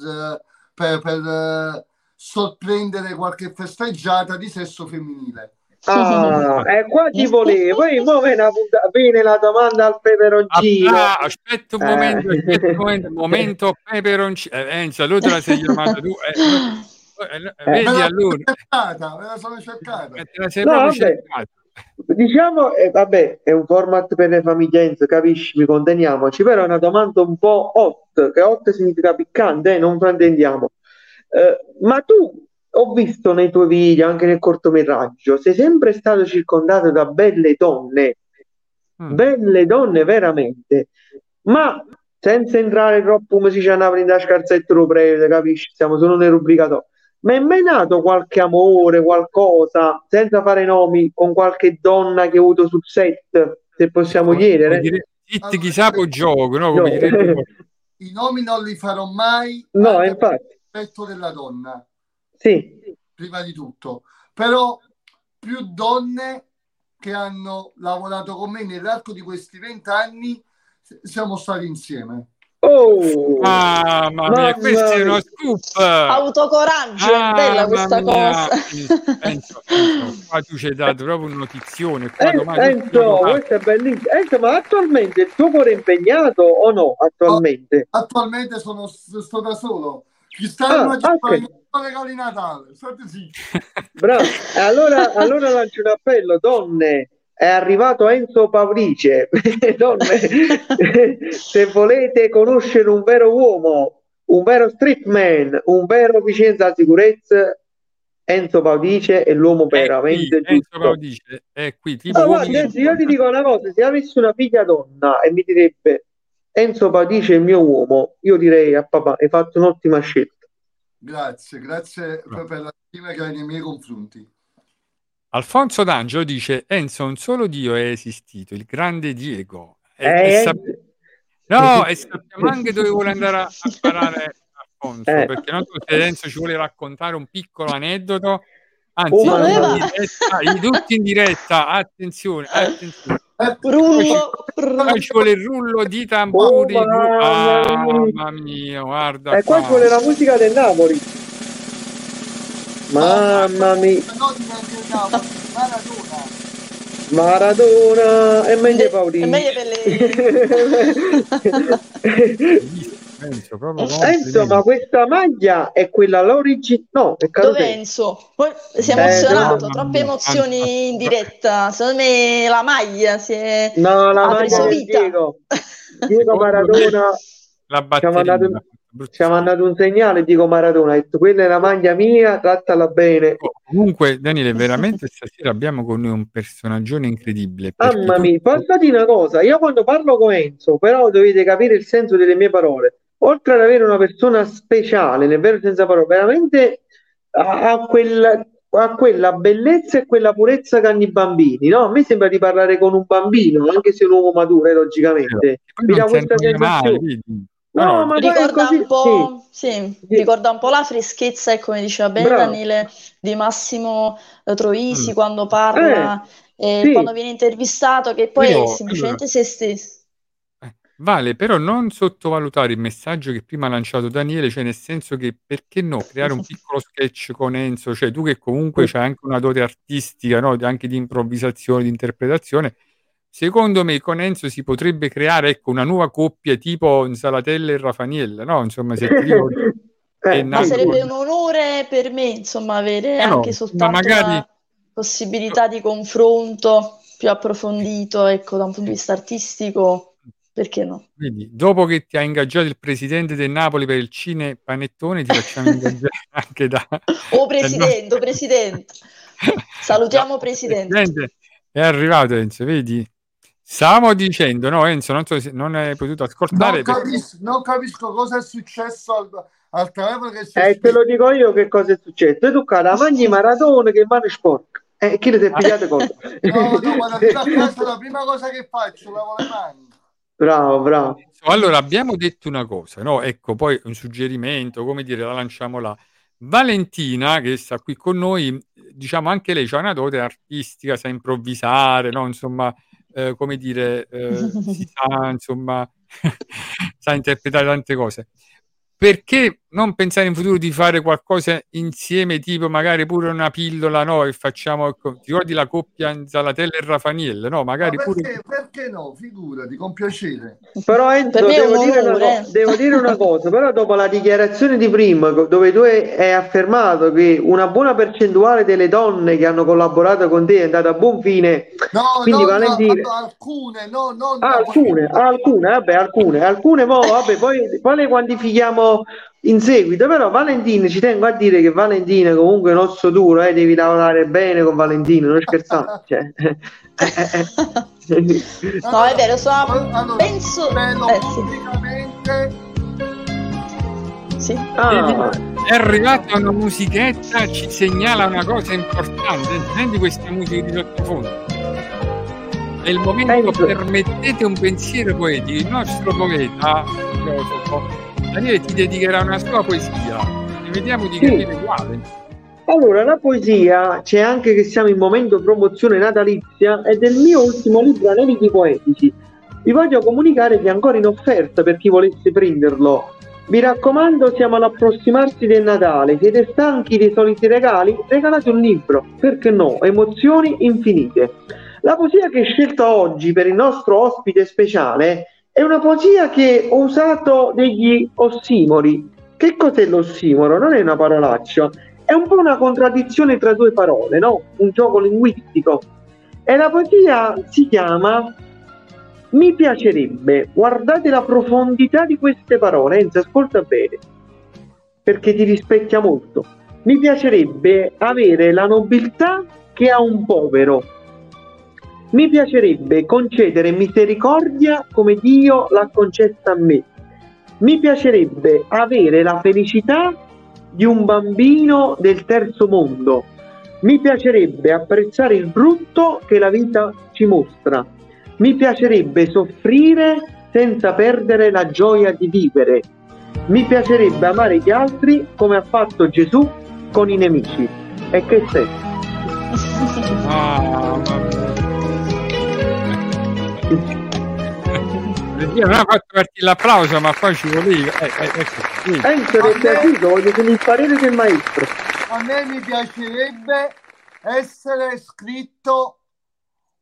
per- per, eh, sorprendere qualche festeggiata di sesso femminile. Ah, [laughs] e qua ti volevo, poi mo viene, la punta- viene la domanda al peperoncino. Ah, aspetta un Eh. momento, aspetta un momento, [laughs] momento peperoncino. Eh, Enzo, lui te la sei chiamata tu. eh, eh, Eh. vedi Me la allora, sono cercata, me la sono cercata. eh, te la sei No, vabbè. cercata. Diciamo, eh, vabbè, è un format per le famiglie, capisci, mi conteniamoci, però è una domanda un po' hot, che hot significa piccante, eh, non fraintendiamo. Eh, ma tu, ho visto nei tuoi video, anche nel cortometraggio, sei sempre stato circondato da belle donne, Mm. belle donne veramente, ma senza entrare troppo come si dice a Napoli da scarsetto lo prende, capisci? Siamo solo nel rubricato. ma è mai nato qualche amore, qualcosa, senza fare nomi, con qualche donna che hai avuto sul set, se possiamo chiedere? Zitti chissà po' gioco, no? No. Direbbe- I nomi non li farò mai. No, infatti. per rispetto della donna, Sì, prima di tutto. Però più donne che hanno lavorato con me nell'arco di questi vent'anni siamo stati insieme. Oh, Mamma mia, Mamma questo è uno mia. scoop! Autocoraggio, è bella questa mia. cosa. Enzo, Enzo, qua tu ci hai dato proprio una notizione. Qua En- domani Enzo, questo è bellissimo. Enzo, ma attualmente il tuo cuore è impegnato o no? Attualmente? Attualmente sono sto da solo. Chi sta Ah, in una città ok. che fa regali Natale? State zitti. [laughs] Bravo. Allora, allora lancio un appello, donne. È arrivato Enzo Pavlice. [laughs] donne, [laughs] se volete conoscere un vero uomo, un vero streetman, un vero Vicenza alla sicurezza, Enzo Pavlice è l'uomo veramente Enzo giusto. Paolo dice, è qui, tipo Ah, guarda, Enzo, io ti dico una cosa, se avessi una figlia donna e mi direbbe Enzo Pavlice è il mio uomo, io direi a papà, hai fatto un'ottima scelta. Grazie, grazie per, per la stima che hai nei miei confronti. Alfonso D'Angelo dice Enzo, un solo Dio è esistito, il grande Diego. E, Eh, e sap- no, [laughs] e sappiamo anche dove vuole andare a, a parare Alfonso, Eh. perché non so se Enzo ci vuole raccontare un piccolo aneddoto, anzi, Oh, in diretta, i- tutti in diretta, attenzione, attenzione. Rullo, Poi ci vuole il rullo di tamburi. Oh, mamma Ah, mia. mamma mia, guarda E qua ci qua. vuole la musica del Napoli. Mamma mia, Maradona. Maradona e meglio È Paolini. meglio per le... [laughs] [laughs] Enzo, proprio Enzo, complimenti. ma questa maglia è quella l'origine? No, è Dove. Enzo? Poi si è Eh, emozionato, no, troppe emozioni in diretta. Secondo me la maglia si è... No, la ha maglia preso vita. Diego. [laughs] Diego Maradona La batteria. ha mandato un segnale, Diego Maradona, ha detto quella è la maglia mia, trattala bene. Comunque, Daniele, veramente stasera abbiamo con noi un personaggio incredibile. Mamma tu- mia, posso dire una cosa? Io quando parlo con Enzo, però dovete capire il senso delle mie parole. Oltre ad avere una persona speciale, nel vero senso della parola, veramente ha, quel- ha quella bellezza e quella purezza che hanno i bambini, no? A me sembra di parlare con un bambino, anche se un uomo maturo, eh, logicamente. Mi dà questa sensazione. No, No, ma Ricorda così, un po', sì, Sì. ricorda un po' la freschezza, e come diceva bene Bravo. Daniele, di Massimo eh, Troisi Mm. quando parla, e sì. quando viene intervistato, che poi Io- è semplicemente se stesso. Vale, però non sottovalutare il messaggio che prima ha lanciato Daniele, cioè nel senso che perché no, creare un [laughs] piccolo sketch con Enzo, cioè tu che comunque c'hai anche una dote artistica, no? Anche di improvvisazione, di interpretazione, secondo me con Enzo si potrebbe creare ecco, una nuova coppia tipo Salatella e Rafaniella, no? Insomma, se ti ricordi, Eh, è sì, Ma sarebbe un onore per me, insomma, avere Eh no, anche ma soltanto magari- una possibilità di confronto più approfondito, ecco, da un punto di vista artistico, perché no? Vedi, dopo che ti ha ingaggiato il presidente del Napoli per il Cine Panettone, ti facciamo [laughs] ingaggiare anche da... Oh Presidente, oh Presidente, salutiamo Presidente. Presidente, è arrivato Enzo, vedi? Stavamo dicendo, no Enzo, non so se non hai potuto ascoltare. Non, perché- capis- non capisco cosa è successo al, al telefono che si è Eh, te lo dico io che cosa è successo. Tu cara, mangi Maradona che mano sporca. Eh, chi le è [laughs] pigliate cosa? No, no, quando arrivo a casa la prima cosa che faccio lavo le mani. Bravo, bravo. Allora, abbiamo detto una cosa, no? Ecco, poi un suggerimento, come dire, la lanciamo là. Valentina, che sta qui con noi, diciamo anche lei ha una dote artistica, sa improvvisare, no? Insomma, eh, come dire, eh, si [laughs] sa, insomma, [laughs] sa interpretare tante cose. Perché non pensare in futuro di fare qualcosa insieme, tipo magari pure una pillola, no? E facciamo, ecco, ti ricordi la coppia Zalatella e Rafaniel, no? Magari Ma pure... perché, perché no? Figurati, con piacere. Però Enzo, devo dire, una co- devo dire una cosa, però dopo la dichiarazione di prima, dove tu hai, affermato che una buona percentuale delle donne che hanno collaborato con te è andata a buon fine, No, quindi no, Valentina... no, alcune, no, no, Ah, alcune, alcune, vabbè, alcune, alcune, mo, vabbè, poi, poi le quantifichiamo in seguito, però Valentina, ci tengo a dire che Valentina comunque è un osso duro, eh, devi lavorare bene con Valentina, non scherzare, [laughs] cioè, eh, eh, eh. No, è vero, sono... Allora, penso... bello Eh, sì. Ah, è arrivata una musichetta, ci segnala una cosa importante. Senti questa musica di sottofondo. È il momento, permettete un pensiero poetico. Il nostro poeta, filosofo, Daniele ti dedicherà una sua poesia. E vediamo di Sì. capire quale. Allora, la poesia c'è anche che siamo in momento promozione natalizia è del mio ultimo libro Aneliti Poetici. Vi voglio comunicare che è ancora in offerta per chi volesse prenderlo. Mi raccomando, siamo all'approssimarsi del Natale. Siete stanchi dei soliti regali? Regalate un libro, perché no? Emozioni infinite. La poesia che ho scelto oggi per il nostro ospite speciale è una poesia che ho usato degli ossimori. Che cos'è l'ossimoro? Non è una parolaccia, è un po' una contraddizione tra due parole, no? Un gioco linguistico. E la poesia si chiama Mi piacerebbe. Guardate la profondità di queste parole, Enzo, ascolta bene, perché ti rispecchia molto. Mi piacerebbe avere la nobiltà che ha un povero. Mi piacerebbe concedere misericordia come Dio l'ha concessa a me. Mi piacerebbe avere la felicità di un bambino del terzo mondo. Mi piacerebbe apprezzare il brutto che la vita ci mostra. Mi piacerebbe soffrire senza perdere la gioia di vivere. Mi piacerebbe amare gli altri come ha fatto Gesù con i nemici. E che sei? Ah, Io non ho fatto partire l'applauso, ma poi ci voleva. Eh, eh, ecco, sì. Enzo, ti è piaciuto? Voglio sentire il parere del maestro. A me mi piacerebbe essere scritto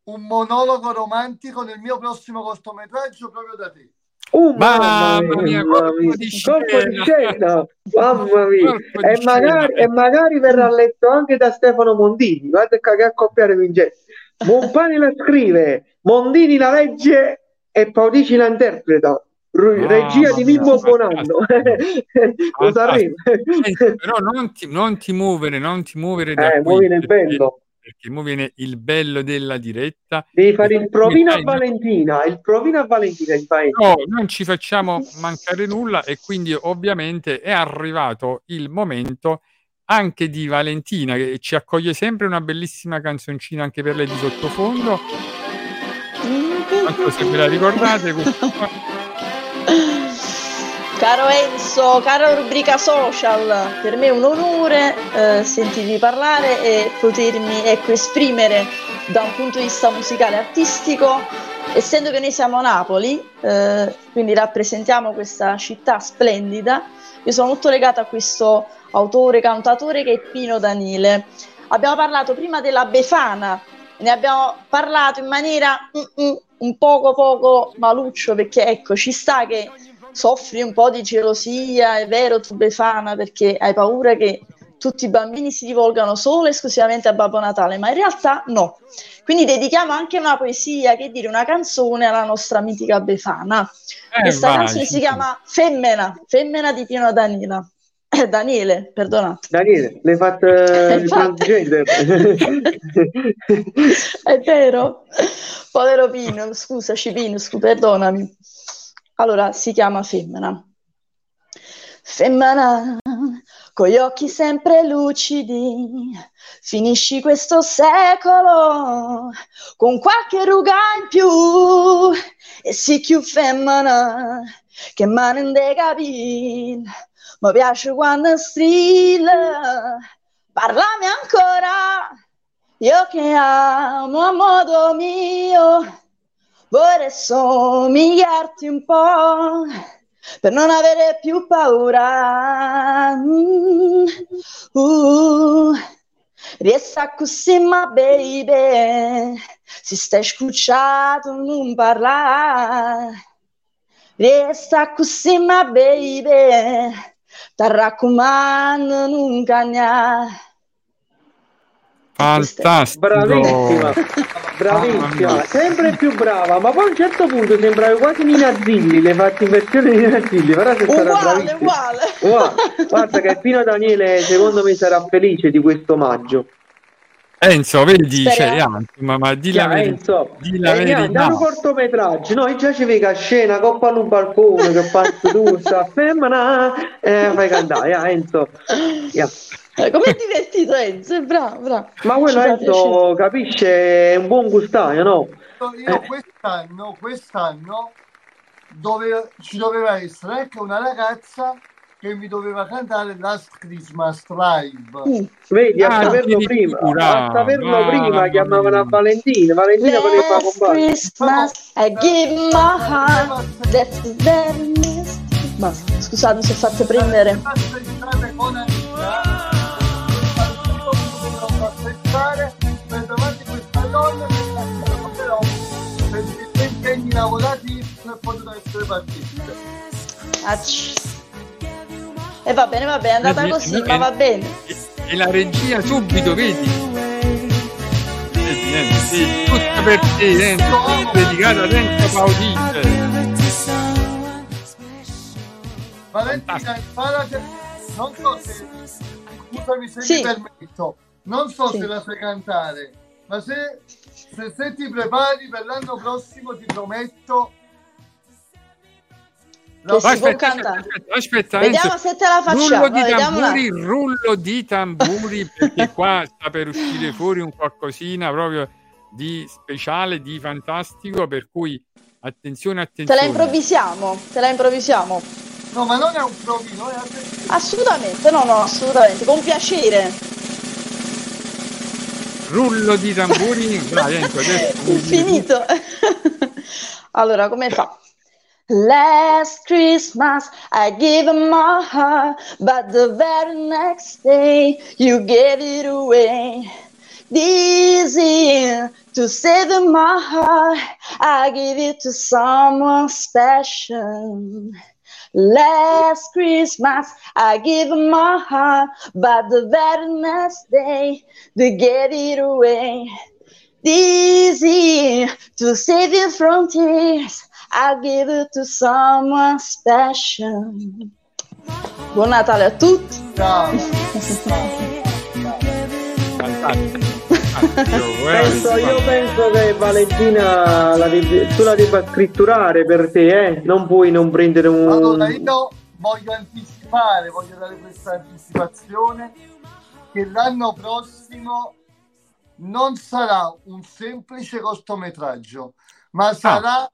un monologo romantico nel mio prossimo cortometraggio proprio da te. Oh, Mamma mia, mamma mia, di colpo di scena. mamma mia. Colpo di E magari, scena. e magari verrà letto anche da Stefano Mondini. Guarda che accoppiare Vincenzo. Buonpani la scrive, Mondini la legge e Paudici la interpreta. Ru- Mamma regia di Mimmo Buonanno. [laughs] Però non ti, non ti muovere, non ti muovere da Eh, qui, perché- bello. Perché mo viene il bello della diretta. Devi fare il provino a Valentina, il provino a Valentina in paese. No, non ci facciamo mancare nulla e quindi ovviamente è arrivato il momento anche di Valentina che ci accoglie sempre una bellissima canzoncina anche per lei di sottofondo. So se ve la ricordate. Caro Enzo, cara rubrica social, per me è un onore eh, sentirvi parlare e potermi ecco, esprimere da un punto di vista musicale e artistico, essendo che noi siamo a Napoli, eh, quindi rappresentiamo questa città splendida, io sono molto legata a questo autore, cantatore che è Pino Danile. Abbiamo parlato prima della Befana, ne abbiamo parlato in maniera mm, mm, un poco poco maluccio perché ecco ci sta che soffri un po' di gelosia, è vero tu Befana perché hai paura che tutti i bambini si rivolgano solo e esclusivamente a Babbo Natale, ma in realtà no. Quindi dedichiamo anche una poesia, che dire, una canzone alla nostra mitica Befana. Eh, Questa vai, canzone sì, si chiama Femmena, Femmena di Pino Danila. [coughs] Daniele, perdonate. Daniele, l'hai fatto [laughs] il transgender. [laughs] È vero? Povero Pino, scusaci Pino, scu- perdonami. Allora, si chiama Femmina. Femmina, con gli occhi sempre lucidi, finisci questo secolo con qualche ruga in più e si più femmina che mano in capire. Mi piace quando strilla, parlami ancora. Io che amo a modo mio, vorrei somigliarti un po' per non avere più paura. Mm, uh, Resta così, ma baby, si stai scucciato non parlare. Resta così, ma baby, non cagnare. Fantastico. Bravissima, bravissima, sempre più brava, ma poi a un certo punto sembravi quasi Nina Zilli, le fatti in versione di Nina Zilli, però stata Uguale, bravissima. uguale. Guarda, guarda che Pino Daniele secondo me sarà felice di questo omaggio. Enzo, vedi, cioè, ah, ma, ma di la verità. Di la eh, verità. un cortometraggio, noi già ci vedi a scena, coppa al balcone, che fa tu, [laughs] sta femmina, eh, fai cantare, ah, Enzo. Yeah. Eh, Com'è divertito Enzo? Bravo, bravo. Ma quello Enzo capisce, è un buon gustaio, no? Io quest'anno, quest'anno dove, ci doveva essere anche una ragazza che mi doveva cantare Last Christmas Live. Vedi, a Ah, saperlo prima, a saperlo Mamma prima chiamavano a. Valentina, Valentina voleva fare Last. Christmas I give my heart That's the very next Basta, scusate, mi sono fatte prendere lavorativi non è potuto essere partita. E va bene, va bene, è andata Vedi, così, ma va bene E, la regia subito, vedi? Vedi, Enzo, sì, tutta per te, Enzo, dedicata ad Enzo Paudice. Valentina, imparate, non so se, scusami se Sì. mi permetto, non so Sì. se la sai cantare, ma se, se, se ti prepari per l'anno prossimo ti prometto Che si Aspetta, cantare. aspetta, aspetta, Vediamo se te la facciamo Rullo di un tamburi, attimo. rullo di tamburi, perché qua sta per uscire [laughs] fuori un qualcosina proprio di speciale, di fantastico, per cui attenzione, Te attenzione. la improvvisiamo, te la improvisiamo No, ma non è un provino, è attenzione. Assolutamente, no, no, assolutamente, con piacere Rullo di tamburi, vai Enzo, adesso [laughs] Infinito [laughs] Allora, come fa? Last Christmas I gave my heart, but the very next day you gave it away. This year, to save my heart, I give it to someone special. Last Christmas I gave my heart, but the very next day they gave it away. This year, to save you from tears, I give it to someone special. Buon Natale a tutti. Eh, Penso, io penso che Valentina la devi- tu la debba scritturare per te, eh? Non puoi non prendere Allora un... io voglio anticipare, voglio dare questa anticipazione che l'anno prossimo non sarà un semplice cortometraggio, ma sarà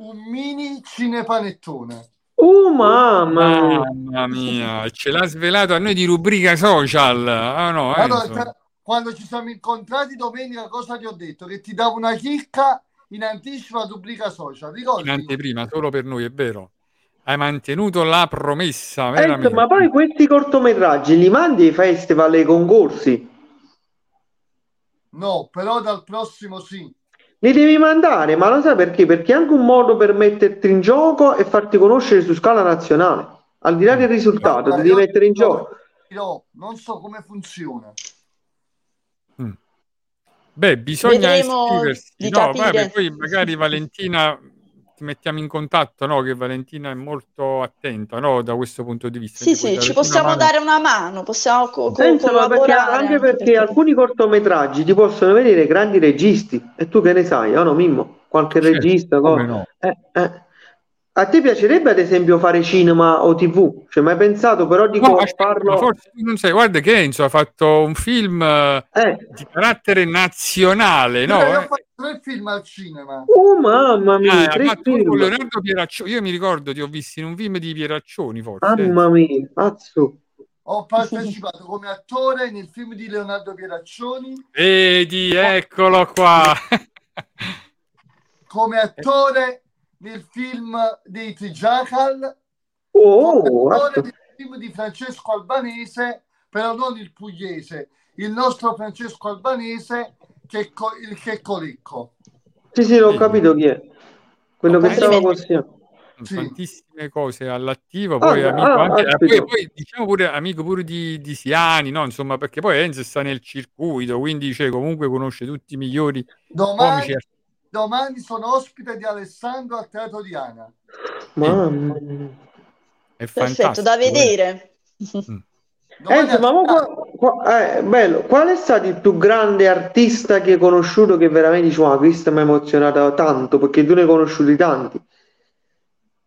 un mini cinepanettone. Oh mamma mia. Mamma mia, ce l'ha svelato a noi di rubrica social. Ah no, Allora, Enzo. tra- quando ci siamo incontrati domenica, cosa ti ho detto? Che ti davo una chicca in anticipo a rubrica social, ricordi? in anteprima, solo per noi, è vero. Hai mantenuto la promessa, veramente. ma poi questi cortometraggi li mandi ai festival e ai concorsi? No, però dal prossimo sì. Li devi mandare, ma lo sai perché? Perché è anche un modo per metterti in gioco e farti conoscere su scala nazionale. Al di là del risultato, ti devi mettere in gioco. io non so come funziona. Beh, bisogna Vedremo iscriversi. No, vabbè, poi magari Valentina ti mettiamo in contatto, no? Che Valentina è molto attenta, no? Da questo punto di vista. Sì, sì, ci possiamo mano. dare una mano, possiamo co- Penso, ma perché, collaborare. anche perché alcuni cortometraggi ti possono vedere grandi registi e tu che ne sai, o no Mimmo? Qualche Certo, regista, come no. Eh, eh. A te piacerebbe ad esempio fare cinema o TV? Cioè, mai pensato però di No, farlo? forse non sai, guarda che Enzo ha fatto un film eh, Eh. di carattere nazionale, no? Io ho Eh, fatto tre film al cinema. Oh mamma mia, Ah, Leonardo Pieraccioni, io mi ricordo, ti ho visto in un film di Pieraccioni, forse. Mamma mia, cazzo. Ho partecipato come attore nel film di Leonardo Pieraccioni, Vedi, eccolo qua. come attore nel film dei Trijacal, Oh, nel film di Francesco Albanese, però non il pugliese, il nostro Francesco Albanese, che è co- il Checcolecco. Sì, sì, l'ho capito chi è. Quello che Ok. stava così. tantissime cose all'attivo, poi Ah, amico ah, anche, eh, poi, poi diciamo pure amico pure di, di Siani, no? Insomma, perché poi Enzo sta nel circuito, quindi cioè, comunque conosce tutti i migliori Domani, comici. Domani sono ospite di Alessandro al Teatro Diana. Mamma mia. È Perfetto, fantastico. da eh. vedere. Enzo, ma mo qua- qua- eh, bello. Qual è stato il più grande artista che hai conosciuto che veramente dici, "Wow, questo mi ha emozionato tanto perché tu ne hai conosciuti tanti?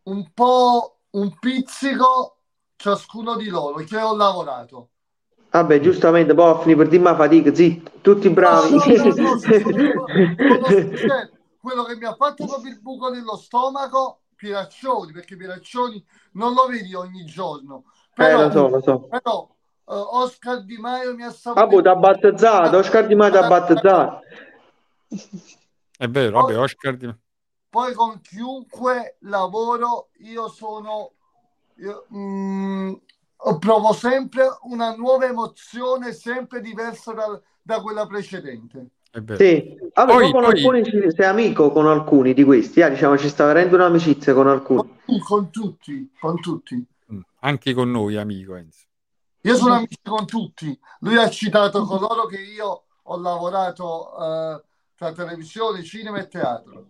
Un po' un pizzico ciascuno di loro che ho lavorato. Vabbè, giustamente, poi a finire per dire ma fatica, zitto, tutti bravi. No, no, no, no, sono- sono sincero. Quello che mi ha fatto proprio il buco nello stomaco, Piraccioni, perché Piraccioni non lo vedi ogni giorno. Eh, Però, lo so, lo so. però eh, Oscar Di Maio mi ha saputo... Vabbè, t'ha battezzato, Oscar Di Maio t'ha battezzato. È vero, vabbè, Oscar di... Poi con chiunque lavoro io sono... io, mm, provo sempre una nuova emozione, sempre diversa da, da quella precedente. Sì, vabbè, Poi- con poi- alcuni ci- sei amico con alcuni di questi, eh, diciamo ci sta avendo un'amicizia con alcuni. Con tutti, con tutti. Mm, Anche con noi, amico Enzo. Io sono amico con tutti. Lui ha citato coloro che io ho lavorato eh, tra televisione, cinema e teatro.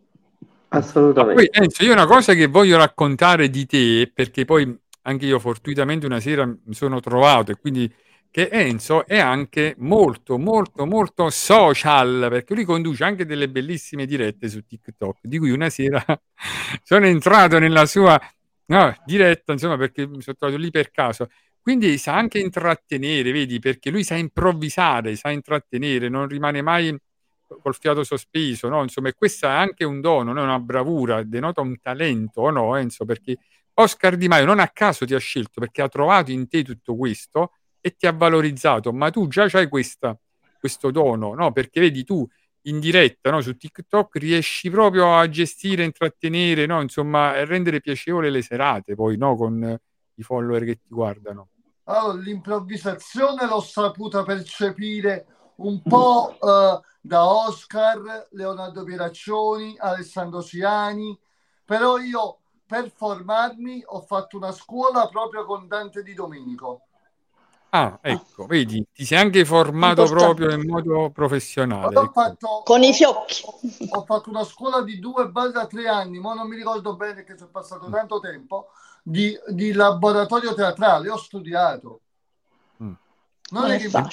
Assolutamente. Poi Enzo, io una cosa che voglio raccontare di te, perché poi anche io fortuitamente una sera mi sono trovato e quindi che Enzo è anche molto, molto, molto social, perché lui conduce anche delle bellissime dirette su TikTok, di cui una sera [laughs] sono entrato nella sua no, diretta, insomma, perché mi sono trovato lì per caso. Quindi sa anche intrattenere, vedi, perché lui sa improvvisare, sa intrattenere, non rimane mai col fiato sospeso, no? Insomma, e questo è anche un dono, no? una bravura, denota un talento, o no, Enzo? Perché Oscar Di Maio non a caso ti ha scelto, perché ha trovato in te tutto questo e ti ha valorizzato, ma tu già hai questa, questo dono, no? Perché vedi tu in diretta, no? Su TikTok riesci proprio a gestire, intrattenere, no? Insomma, e rendere piacevole le serate, poi, no? Con i follower che ti guardano. Allora, l'improvvisazione l'ho saputa percepire un po' eh, da Oscar, Leonardo Pieraccioni, Alessandro Siani, però io per formarmi ho fatto una scuola proprio con Dante Di Domenico. Ah, ecco, vedi, ti sei anche formato proprio in modo professionale. Ho ecco. fatto, Con i fiocchi. ho fatto una scuola di due barra tre anni, ma non mi ricordo bene che c'è passato tanto tempo, di, di laboratorio teatrale, ho studiato. Mm. Non Non è è che mi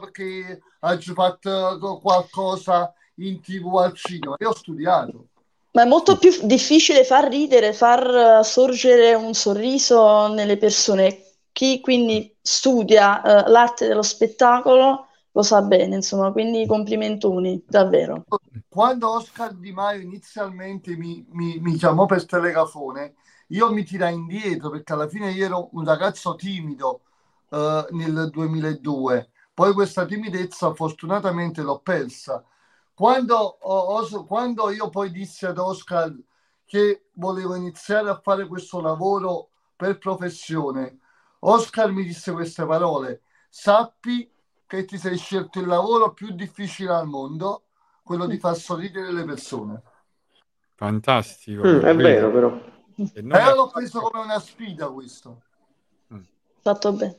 perché hai fatto qualcosa in tv al cinema, io ho studiato. Ma è molto più difficile far ridere, far sorgere un sorriso nelle persone. Chi quindi studia eh, l'arte dello spettacolo lo sa bene, insomma, quindi complimentoni, davvero. Quando Oscar Di Maio inizialmente mi, mi- mi chiamò per telefone, io mi tirai indietro perché alla fine io ero un ragazzo timido eh, nel 2002. Poi questa timidezza fortunatamente l'ho persa. Quando, Os- quando io poi dissi ad Oscar che volevo iniziare a fare questo lavoro per professione, Oscar mi disse queste parole: Sappi che ti sei scelto il lavoro più difficile al mondo, quello di far sorridere le persone. Fantastico. Mm, è vero, però. E E io l'ho preso come una sfida questo. Fatto bene.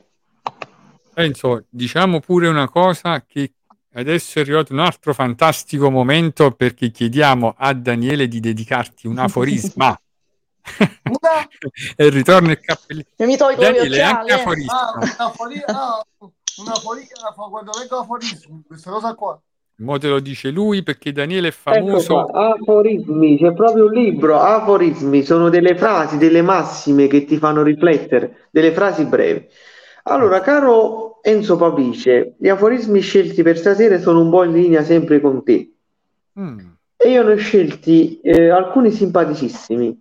Enzo, diciamo pure una cosa che adesso è arrivato un altro fantastico momento perché chiediamo a Daniele di dedicarti un aforisma. [laughs] [laughs] E ritorna il cappellino. Mi tolgo gli Daniele, occhiali. anche eh. aforisma. ah, una fori- ah, una fori- ah, quando leggo aforismi, questa cosa qua. Mo te lo dice lui perché Daniele è Ecco famoso. qua, aforismi, c'è proprio un libro, aforismi, sono delle frasi, delle massime che ti fanno riflettere, delle frasi brevi. Allora, caro Enzo Papice, gli aforismi scelti per stasera sono un po' in linea sempre con te. Mm, E io ne ho scelti eh, alcuni simpaticissimi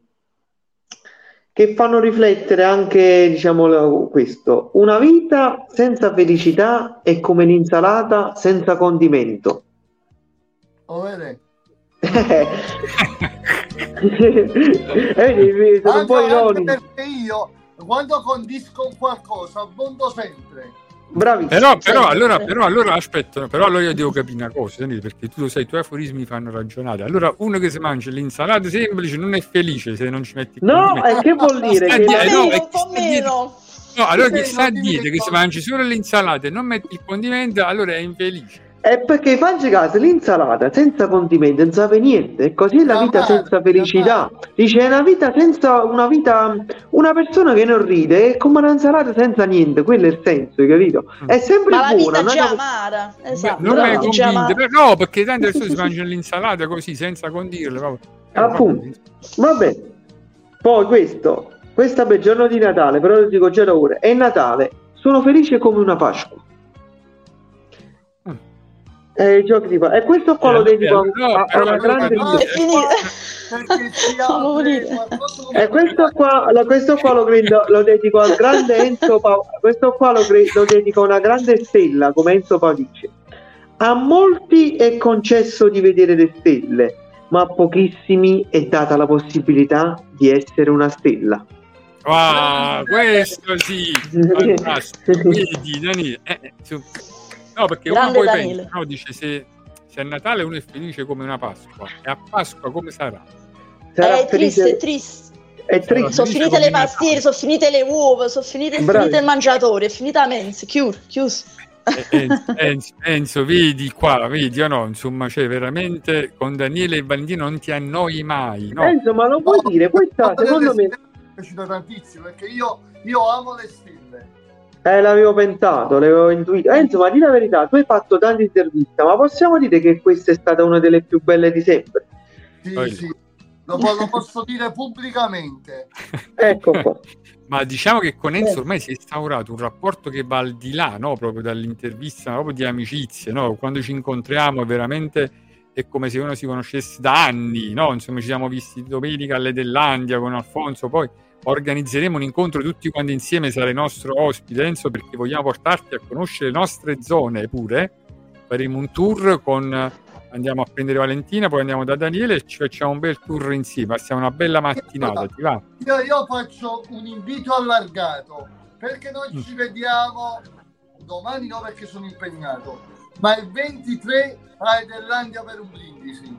che fanno riflettere anche, diciamo, questo. Una vita senza felicità è come un'insalata senza condimento. Lo vede? [laughs] Eh, sono un po' ironici. perché io, quando condisco qualcosa, abbondo sempre. Bravissimo. Però, però, allora, però, allora, aspetta, però allora io devo capire una cosa, perché tu lo sai, i tuoi aforismi fanno ragionare. Allora, uno che si mangia l'insalata semplice non è felice se non ci metti il No, condimento. e che vuol dire? Che di- la- eh, no, un po' dietro- meno. No, allora chi sta dimmi dietro che si mangi solo l'insalata e non metti il condimento, allora è infelice. È perché facci caso, l'insalata senza condimenti non sape niente, e così è la vita senza felicità. Dice, è una vita senza una vita, una persona che non ride è come un'insalata senza niente, quello è il senso, hai capito? È sempre Ma la buona, vita non già è- amara. Esatto. non la è vita già convinto, amara. però- no, perché tanto adesso si mangia l'insalata così senza condirle. proprio. Appunto. Vabbè. Poi questo, questa per giorno di Natale, però lo dico già da ora, è Natale, sono felice come una Pasqua. Eh, giochi di pa- E questo qua lo Eh, dedico a, no, a- a però una grande no, È [laughs] E questo qua, lo, questo qua lo, credo- lo dedico al grande Enzo Pa- questo qua lo, cre- lo dedico a una grande stella come Enzo Padice. A molti è concesso di vedere le stelle, ma a pochissimi è data la possibilità di essere una stella. Ah, questo sì. [laughs] Vedi, Daniele, eh, eh, no, perché uno Grande poi Daniele. pensa, no, dice se, se a Natale uno è felice come una Pasqua, e a Pasqua come sarà? Sarà È triste, felice- è triste. È triste. Sono finite le pastiere, sono finite le uova, sono finite, finito il mangiatore, è finita la mensa, chiuso, chiuso. Eh, Enzo, [laughs] Enzo, Enzo, vedi qua, vedi o no? Insomma, cioè veramente con Daniele e Valentino non ti annoi mai, no? Enzo, ma lo puoi dire? Questa, secondo me, mi è piaciuta tantissimo perché io, io amo le stelle. Eh, l'avevo pensato, l'avevo intuito. Enzo, ma di la verità, tu hai fatto tante interviste, ma possiamo dire che questa è stata una delle più belle di sempre? Sì, Poi- sì. Lo, lo posso dire pubblicamente. [laughs] Ecco qua. Ma diciamo che con Enzo ormai si è instaurato un rapporto che va al di là, no? Proprio dall'intervista, proprio di amicizie, no? Quando ci incontriamo veramente è come se uno si conoscesse da anni, no? Insomma, ci siamo visti domenica alle Dellandia con Alfonso, poi organizzeremo un incontro tutti quanti insieme, sarai nostro ospite Enzo, perché vogliamo portarti a conoscere le nostre zone pure. Faremo un tour con andiamo a prendere Valentina, poi andiamo da Daniele e ci facciamo un bel tour insieme, passiamo una bella mattinata, ti va? Io, io faccio un invito allargato perché noi ci vediamo domani no perché sono impegnato ma il 23 a Edellandia per un brindisi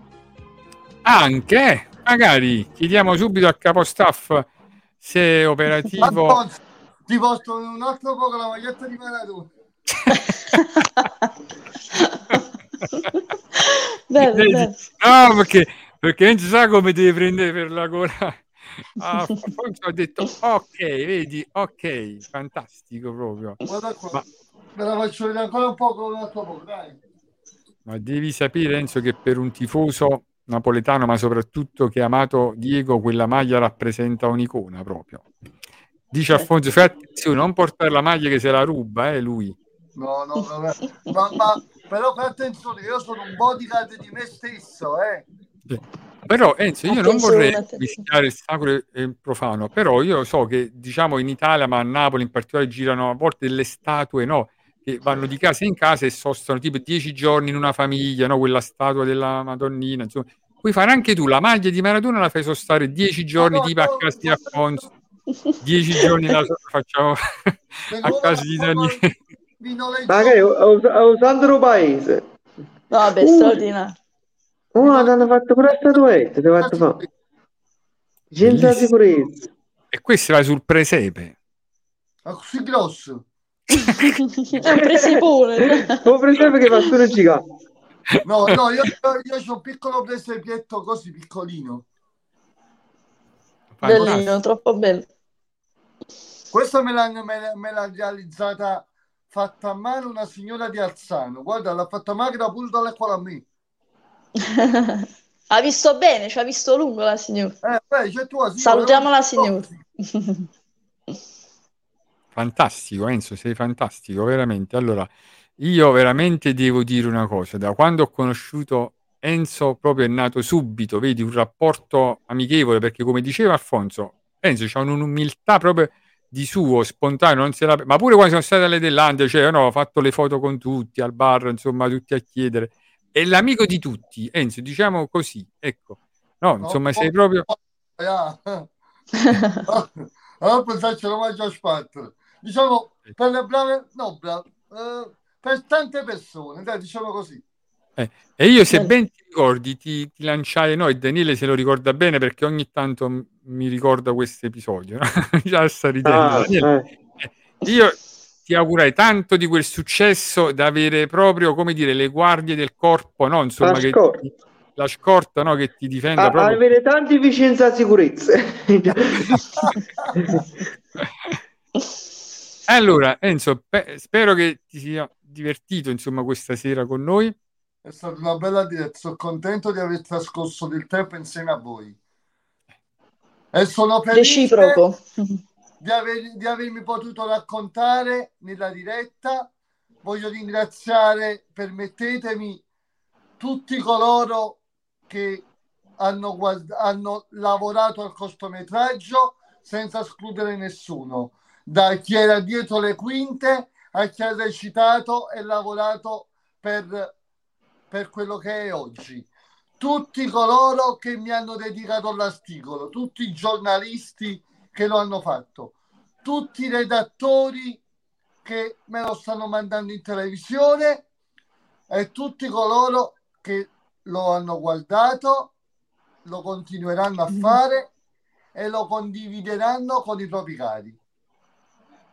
Anche, magari chiediamo subito al capostaff se è operativo. Alfonso, ti posto in un altro poco la maglietta di Maradona [laughs] Bello, Vedi? bello. No, perché, perché non si sa come devi prendere per la gola. Ah, Alfonso ha detto ok, vedi, ok, fantastico proprio. guarda qua Ma- ve la faccio vedere ancora un po' con un altro poco dai Ma devi sapere, Enzo, che per un tifoso napoletano, ma soprattutto che ha amato Diego, quella maglia rappresenta un'icona proprio. Dice Alfonso, fai attenzione, non portare la maglia che se la ruba, eh, lui. no no vabbè. ma, ma però fai attenzione io sono un bodyguard di me stesso eh Però Enzo, io non Attenzione, vorrei attenzione. mischiare il sacro e il profano, però io so che diciamo in Italia, ma a Napoli in particolare, girano a volte delle statue, no? Che vanno di casa in casa e sostano tipo dieci giorni in una famiglia, no? Quella statua della Madonnina, insomma. Puoi fare anche tu la maglia di Maradona, la fai sostare dieci giorni No, no, tipo a no, casa di no. Alfonso, [laughs] dieci giorni la facciamo [laughs] a casa di Daniele. Magari a Usandro Paese. Vabbè, Uh. straordinario. Oh, hanno fatto pure la statuetta, ti fatto fare. Senza sicurezza. E questo va sul presepe. Ma così grosso È un presipone. Ho preso che fa solo gigante. no no io, io, ho un piccolo presepietto così piccolino Bellino, troppo bello. Questa me l'ha, me, l'ha- me l'ha realizzata fatta a mano una signora di Alzano. Guarda, l'ha fatta magra pure dall'eccola a me. [laughs] ha visto bene, ci ha visto lungo la signora. Eh, beh, c'è tua signora. Salutiamo la signora. [laughs] Fantastico, Enzo, sei fantastico, veramente. Allora, io veramente devo dire una cosa, da quando ho conosciuto Enzo proprio è nato subito, vedi, un rapporto amichevole, perché come diceva Alfonso, Enzo c'ha un'umiltà proprio di suo, spontaneo, la... ma pure quando sono state alle Dellandie, cioè, no, ho fatto le foto con tutti, al bar, insomma, tutti a chiedere. È l'amico di tutti, Enzo, diciamo così, ecco. No, insomma, No, sei no. proprio... Ah. allora pensarci lo mangio a spatto. Diciamo, per le brave, no, brave, eh, per tante persone, dai, diciamo così. Eh, e io, se ben ti ricordi, ti, ti lanciai, no, e Daniele se lo ricorda bene perché ogni tanto m- mi ricorda questo episodio. no? [laughs] Già sta ridendo. Ah, eh. eh, io ti augurai tanto di quel successo da avere proprio, come dire, le guardie del corpo, no? Insomma, La che scorta. ti- la scorta no? che ti difenda A- proprio. avere tanti vicini a sicurezza. [laughs] [laughs] Allora, Enzo, pe- spero che ti sia divertito, insomma, questa sera con noi. È stata una bella diretta, sono contento di aver trascorso del tempo insieme a voi. E sono felice di, aver- di avermi potuto raccontare nella diretta. Voglio ringraziare, permettetemi, tutti coloro che hanno, guard- hanno lavorato al cortometraggio senza escludere nessuno, da chi era dietro le quinte a chi ha recitato e lavorato per, per quello che è oggi. Tutti coloro che mi hanno dedicato l'articolo, tutti i giornalisti che lo hanno fatto, tutti i redattori che me lo stanno mandando in televisione e tutti coloro che lo hanno guardato, lo continueranno a fare e lo condivideranno con i propri cari.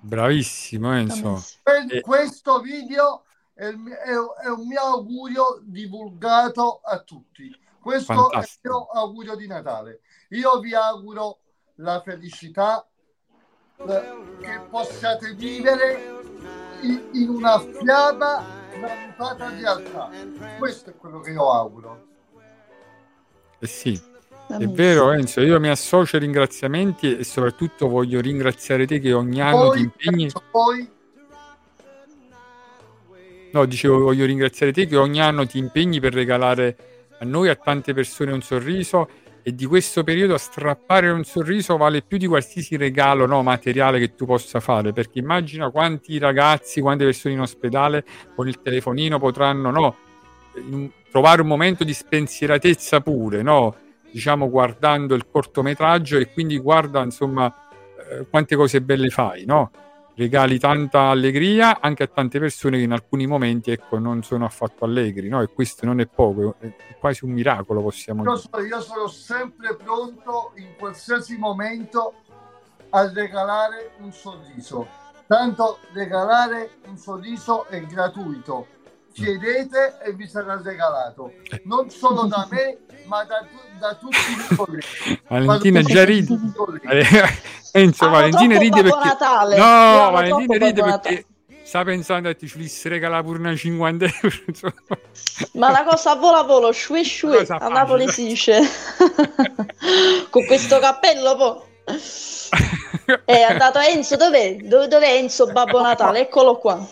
Bravissimo, Enzo. Per E- questo video è, è- è un mio augurio divulgato a tutti. Questo Fantastico. è il mio augurio di Natale. Io vi auguro la felicità che possiate vivere in, in una fiaba tramutata realtà. Questo è quello che io auguro. Eh sì, è vero, Enzo. Io mi associo ai ringraziamenti e soprattutto voglio ringraziare te che ogni anno ti Poi, impegni. poi No, dicevo, voglio ringraziare te che ogni anno ti impegni per regalare a noi, a tante persone, un sorriso e di questo periodo strappare un sorriso vale più di qualsiasi regalo no, materiale che tu possa fare, perché immagina quanti ragazzi, quante persone in ospedale con il telefonino potranno no, trovare un momento di spensieratezza pure, no? Diciamo guardando il cortometraggio e quindi guarda insomma eh, quante cose belle fai, no? regali tanta allegria anche a tante persone che in alcuni momenti ecco, non sono affatto allegri, no? E questo non è poco, è quasi un miracolo, possiamo io dire. io sono sempre pronto in qualsiasi momento a regalare un sorriso. Tanto regalare un sorriso è gratuito. Chiedete e vi sarà regalato. Non solo da me, ma da, da tutti i colleghi. Valentina già ride. Eh, [laughs] Enzo, Amo Valentina ride perché... Natale. No, Io Valentina ride perché sta pensando che ci si regala pure una 50 euro. [laughs] Ma la cosa vola volo, shui shui, Cosa a? Napoli si dice. [laughs] Con questo cappello, po'. È andato Enzo, dov'è? Dove, dov'è Enzo Babbo Natale? Eccolo qua.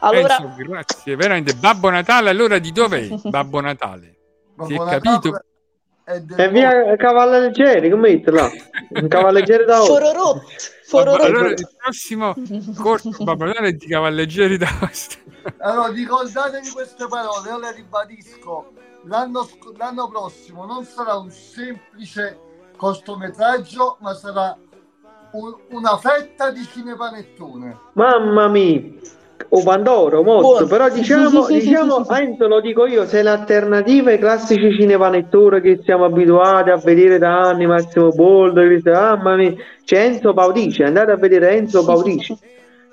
Allora, Enzo, grazie, veramente. Babbo Natale, allora di dov'è [laughs] Babbo Natale? Si è capito? È del E via Cavalleggeri, come là? [laughs] Un cavalleggeri da oro. Fororot, Fororot. Allora il prossimo corso Babbo Natale è di cavalleggeri d'Aosta. Allora, ricordatevi queste parole, io le ribadisco. L'anno, l'anno prossimo non sarà un semplice cortometraggio, ma sarà un- una fetta di cinepanettone. Mamma mia, o Pandoro, molto, Buono. però diciamo, diciamo, Enzo lo dico io, sei l'alternativa ai classici cinepanettoni che siamo abituati a vedere da anni, Massimo Boldo, che dice, mamma mia, c'è Enzo Paudici, andate a vedere Enzo Paudici.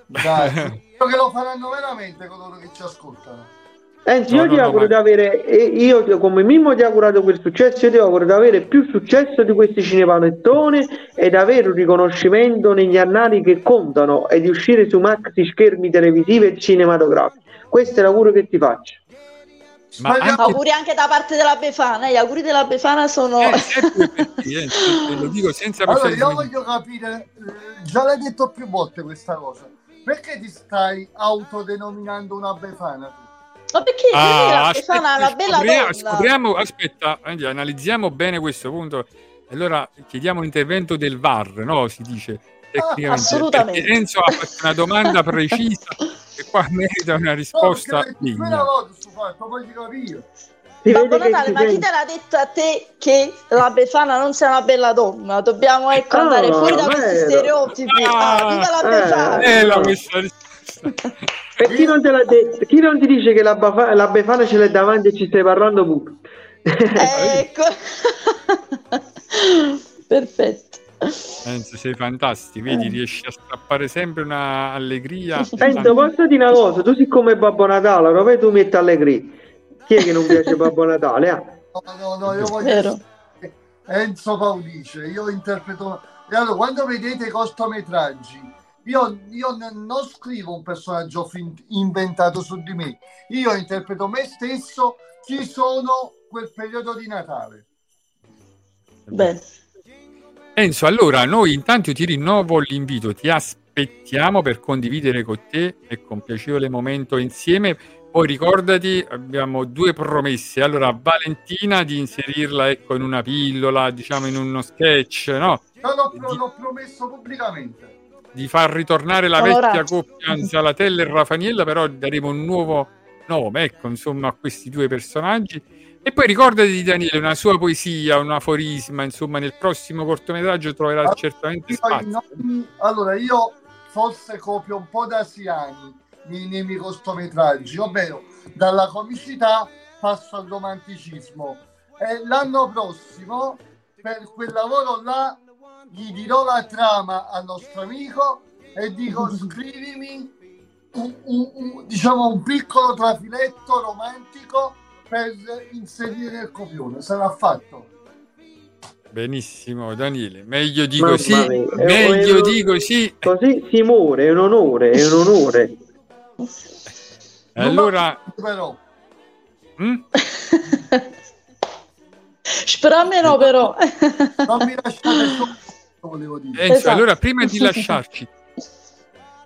Dai, che lo faranno veramente coloro che ci ascoltano. Enzo, No, io no, ti no, auguro ma- di avere, e io come Mimmo ti ho augurato quel successo, io ti auguro di avere più successo di questi cinepanettoni e di avere un riconoscimento negli annali che contano e di uscire su maxi schermi televisivi e cinematografici. Questo è l'augurio che ti faccio. Ma anche auguri anche da parte della Befana. Gli auguri della Befana sono... eh, perché, Enzo, te lo dico senza Allora, io voglio capire, eh, già l'hai detto più volte questa cosa, perché ti stai autodenominando una befana? Ma perché Ah, la aspetta, Befana è una bella scopriamo, donna. scopriamo- aspetta, analizziamo bene questo punto. Allora chiediamo l'intervento del VAR, no? Si dice tecnicamente. assolutamente. Perché Enzo ha fatto una domanda [laughs] precisa e qua merita una No, risposta degna. una volta sto fatto, poi ti capire. Babbo Natale, ma chi te l'ha detto a te che la Befana non sia una bella donna? Dobbiamo ecco, Ah, andare fuori da questi stereotipi. Ah, viva la eh. Befana! Bella questa risposta. E chi non te l'ha detto? Chi non ti dice che la, bafa- la Befana ce l'hai davanti e ci stai parlando pure? Ecco. [laughs] Perfetto. Enzo, sei fantastico, vedi, riesci a strappare sempre una allegria. Enzo, posso dire una cosa? Tu siccome Babbo Natale, dove tu metti allegria? Chi è che non piace Babbo Natale? eh? No, no, no, io voglio Vero. Enzo Paulice, io interpreto... E allora, quando vedete i cortometraggi, io, io n- non scrivo un personaggio fin- inventato su di me, io interpreto me stesso, chi sono quel periodo di Natale. Bene. Enzo, allora noi intanto ti rinnovo l'invito, ti aspettiamo per condividere con te e con piacevole momento insieme. Poi ricordati, abbiamo due promesse. Allora, Valentina di inserirla ecco, in una pillola, diciamo in uno sketch, no? Io l'ho, pro- l'ho promesso pubblicamente. Di far ritornare la Onorato. vecchia coppia Zalatella e Rafaniella, però daremo un nuovo nome, ecco, insomma, a questi due personaggi. E poi ricordati di Daniele, una sua poesia, un aforisma, insomma, nel prossimo cortometraggio troverà Ah, certamente spazio. nomi- allora, io forse copio un po' da Siani nei, nei miei cortometraggi, ovvero dalla comicità passo al romanticismo. E l'anno prossimo, per quel lavoro là, gli dirò la trama al nostro amico e dico scrivimi un, un- un- diciamo un piccolo trafiletto romantico per inserire nel copione. Sarà fatto. Benissimo, Daniele, meglio di Mamma così, mia, è- meglio di così. Così si muore, è un onore, è un onore. Allora, Però, mm? Però. non mi lasciate solo, volevo dire. Enzo, Esatto. allora prima di lasciarci,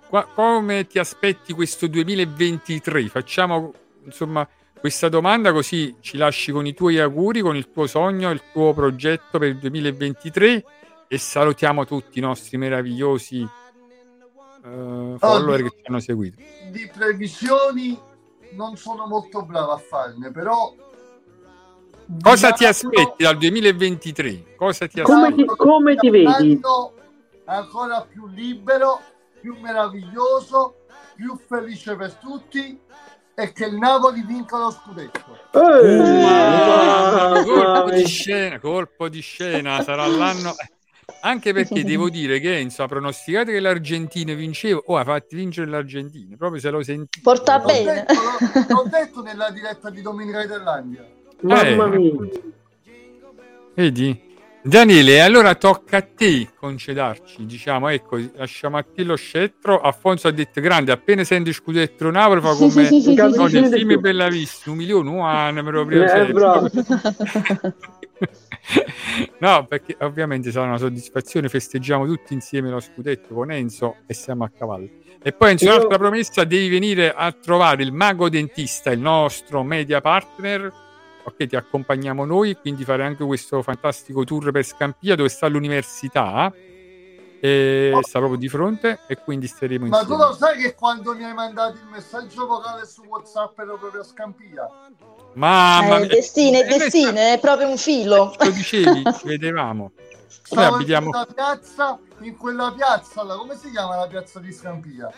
qua- come ti aspetti questo 2023? Facciamo insomma questa domanda così ci lasci con i tuoi auguri, con il tuo sogno, il tuo progetto per il 2023 e salutiamo tutti i nostri meravigliosi eh, follower che ci hanno seguito. di previsioni non sono molto bravo a farne, però Cosa ti aspetti dal 2023? Cosa ti Come aspetti? ti, come ti un vedi? anno ancora più libero, più meraviglioso, più felice per tutti e che il Napoli vinca lo scudetto. Eh, colpo di scena, colpo di scena, sarà l'anno. Anche perché devo dire che Enzo ha pronosticato che l'Argentina vinceva, o ha fatto vincere l'Argentina, proprio se lo sentì. Porta L'ho bene. detto, l'ho- l'ho detto nella diretta di Domenica Iterlandia. Mamma Eh, mia. Vedi? Daniele, allora tocca a te concedarci, diciamo, ecco, lasciamo a te lo scettro. Afonso ha detto grande, appena senti scudetto Napoli fa come Capisci no, nel di film. Bella Vista, un milione, un anno, proprio Eh, [laughs] no, perché ovviamente sarà una soddisfazione, festeggiamo tutti insieme lo scudetto con Enzo e siamo a cavallo. E poi Enzo, Io- un'altra promessa, devi venire a trovare il mago dentista, il nostro media partner, ok, ti accompagniamo noi, quindi fare anche questo fantastico tour per Scampia dove sta l'università, e sta proprio di fronte e quindi staremo Ma tu lo sai che quando mi hai mandato il messaggio vocale su WhatsApp ero proprio a Scampia? Mamma Eh, mia, destine, E noi destine, è proprio un filo. sta- Lo dicevi, ci vedevamo. Noi Stavo in abitiamo quella piazza, in quella piazza, là, come si chiama la piazza di Scampia?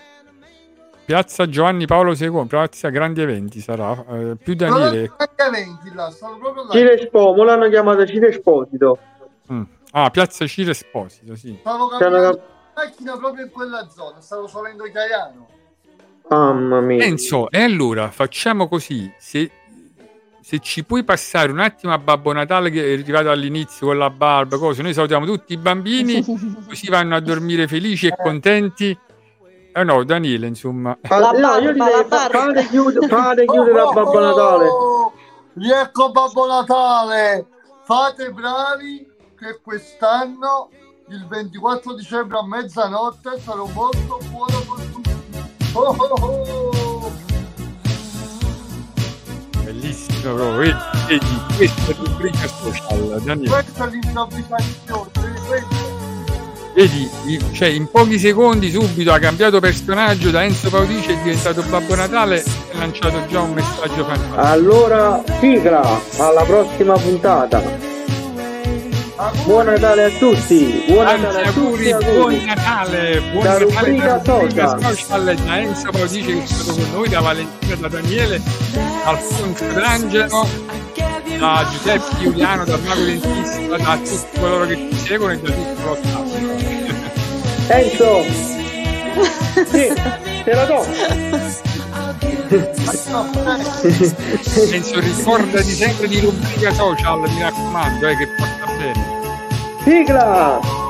Piazza Giovanni Paolo II, Piazza Grandi Eventi sarà, eh, più Daniele. Gli eventi là, stavo proprio là. Cile Espo, mo l'hanno chiamato Cile Esposito. Mm. Ah, Piazza Ciro Esposito, sì. Stavo camminando in macchina proprio in quella zona, stavo salendo Caiano. Mamma mia. Enzo, e allora facciamo così, se, se ci puoi passare un attimo a Babbo Natale che è arrivato all'inizio con la barba, cose, noi salutiamo tutti i bambini, [laughs] così vanno a dormire felici e contenti. Eh no, Daniele, insomma. Ah, La no, io barba, direi la fa- barba. fate chiudere, fate chiudere a Babbo Natale. Oh, Riecco Babbo Natale, fate bravi che quest'anno il 24 dicembre a mezzanotte sarò molto buono con tutti. Oh, oh, oh. Bellissimo proprio, vedi, vedi, questa è rubrica social, Daniele. Questa è l'improvvisazione, vedi i- cioè in pochi secondi subito ha cambiato personaggio da Enzo Paudice, è diventato Babbo Natale e ha lanciato già un messaggio fantastico. Allora, sigla, alla prossima puntata. Buon Natale a tutti. Buon Tanti Natale a tutti. auguri, auguri. buon Natale, buon Da Natale da rubrica social, da Enzo Paudice che è stato con noi, da Valentina, da Daniele, Alfonso D'Angelo da Giuseppe Giuliano, da Mago Dentista, da tutti coloro che ci seguono e da tutto lo staff. Enzo! Sì, te la do! Enzo, ricordati sempre di rubrica social, mi raccomando, eh, che porta bene. Sigla!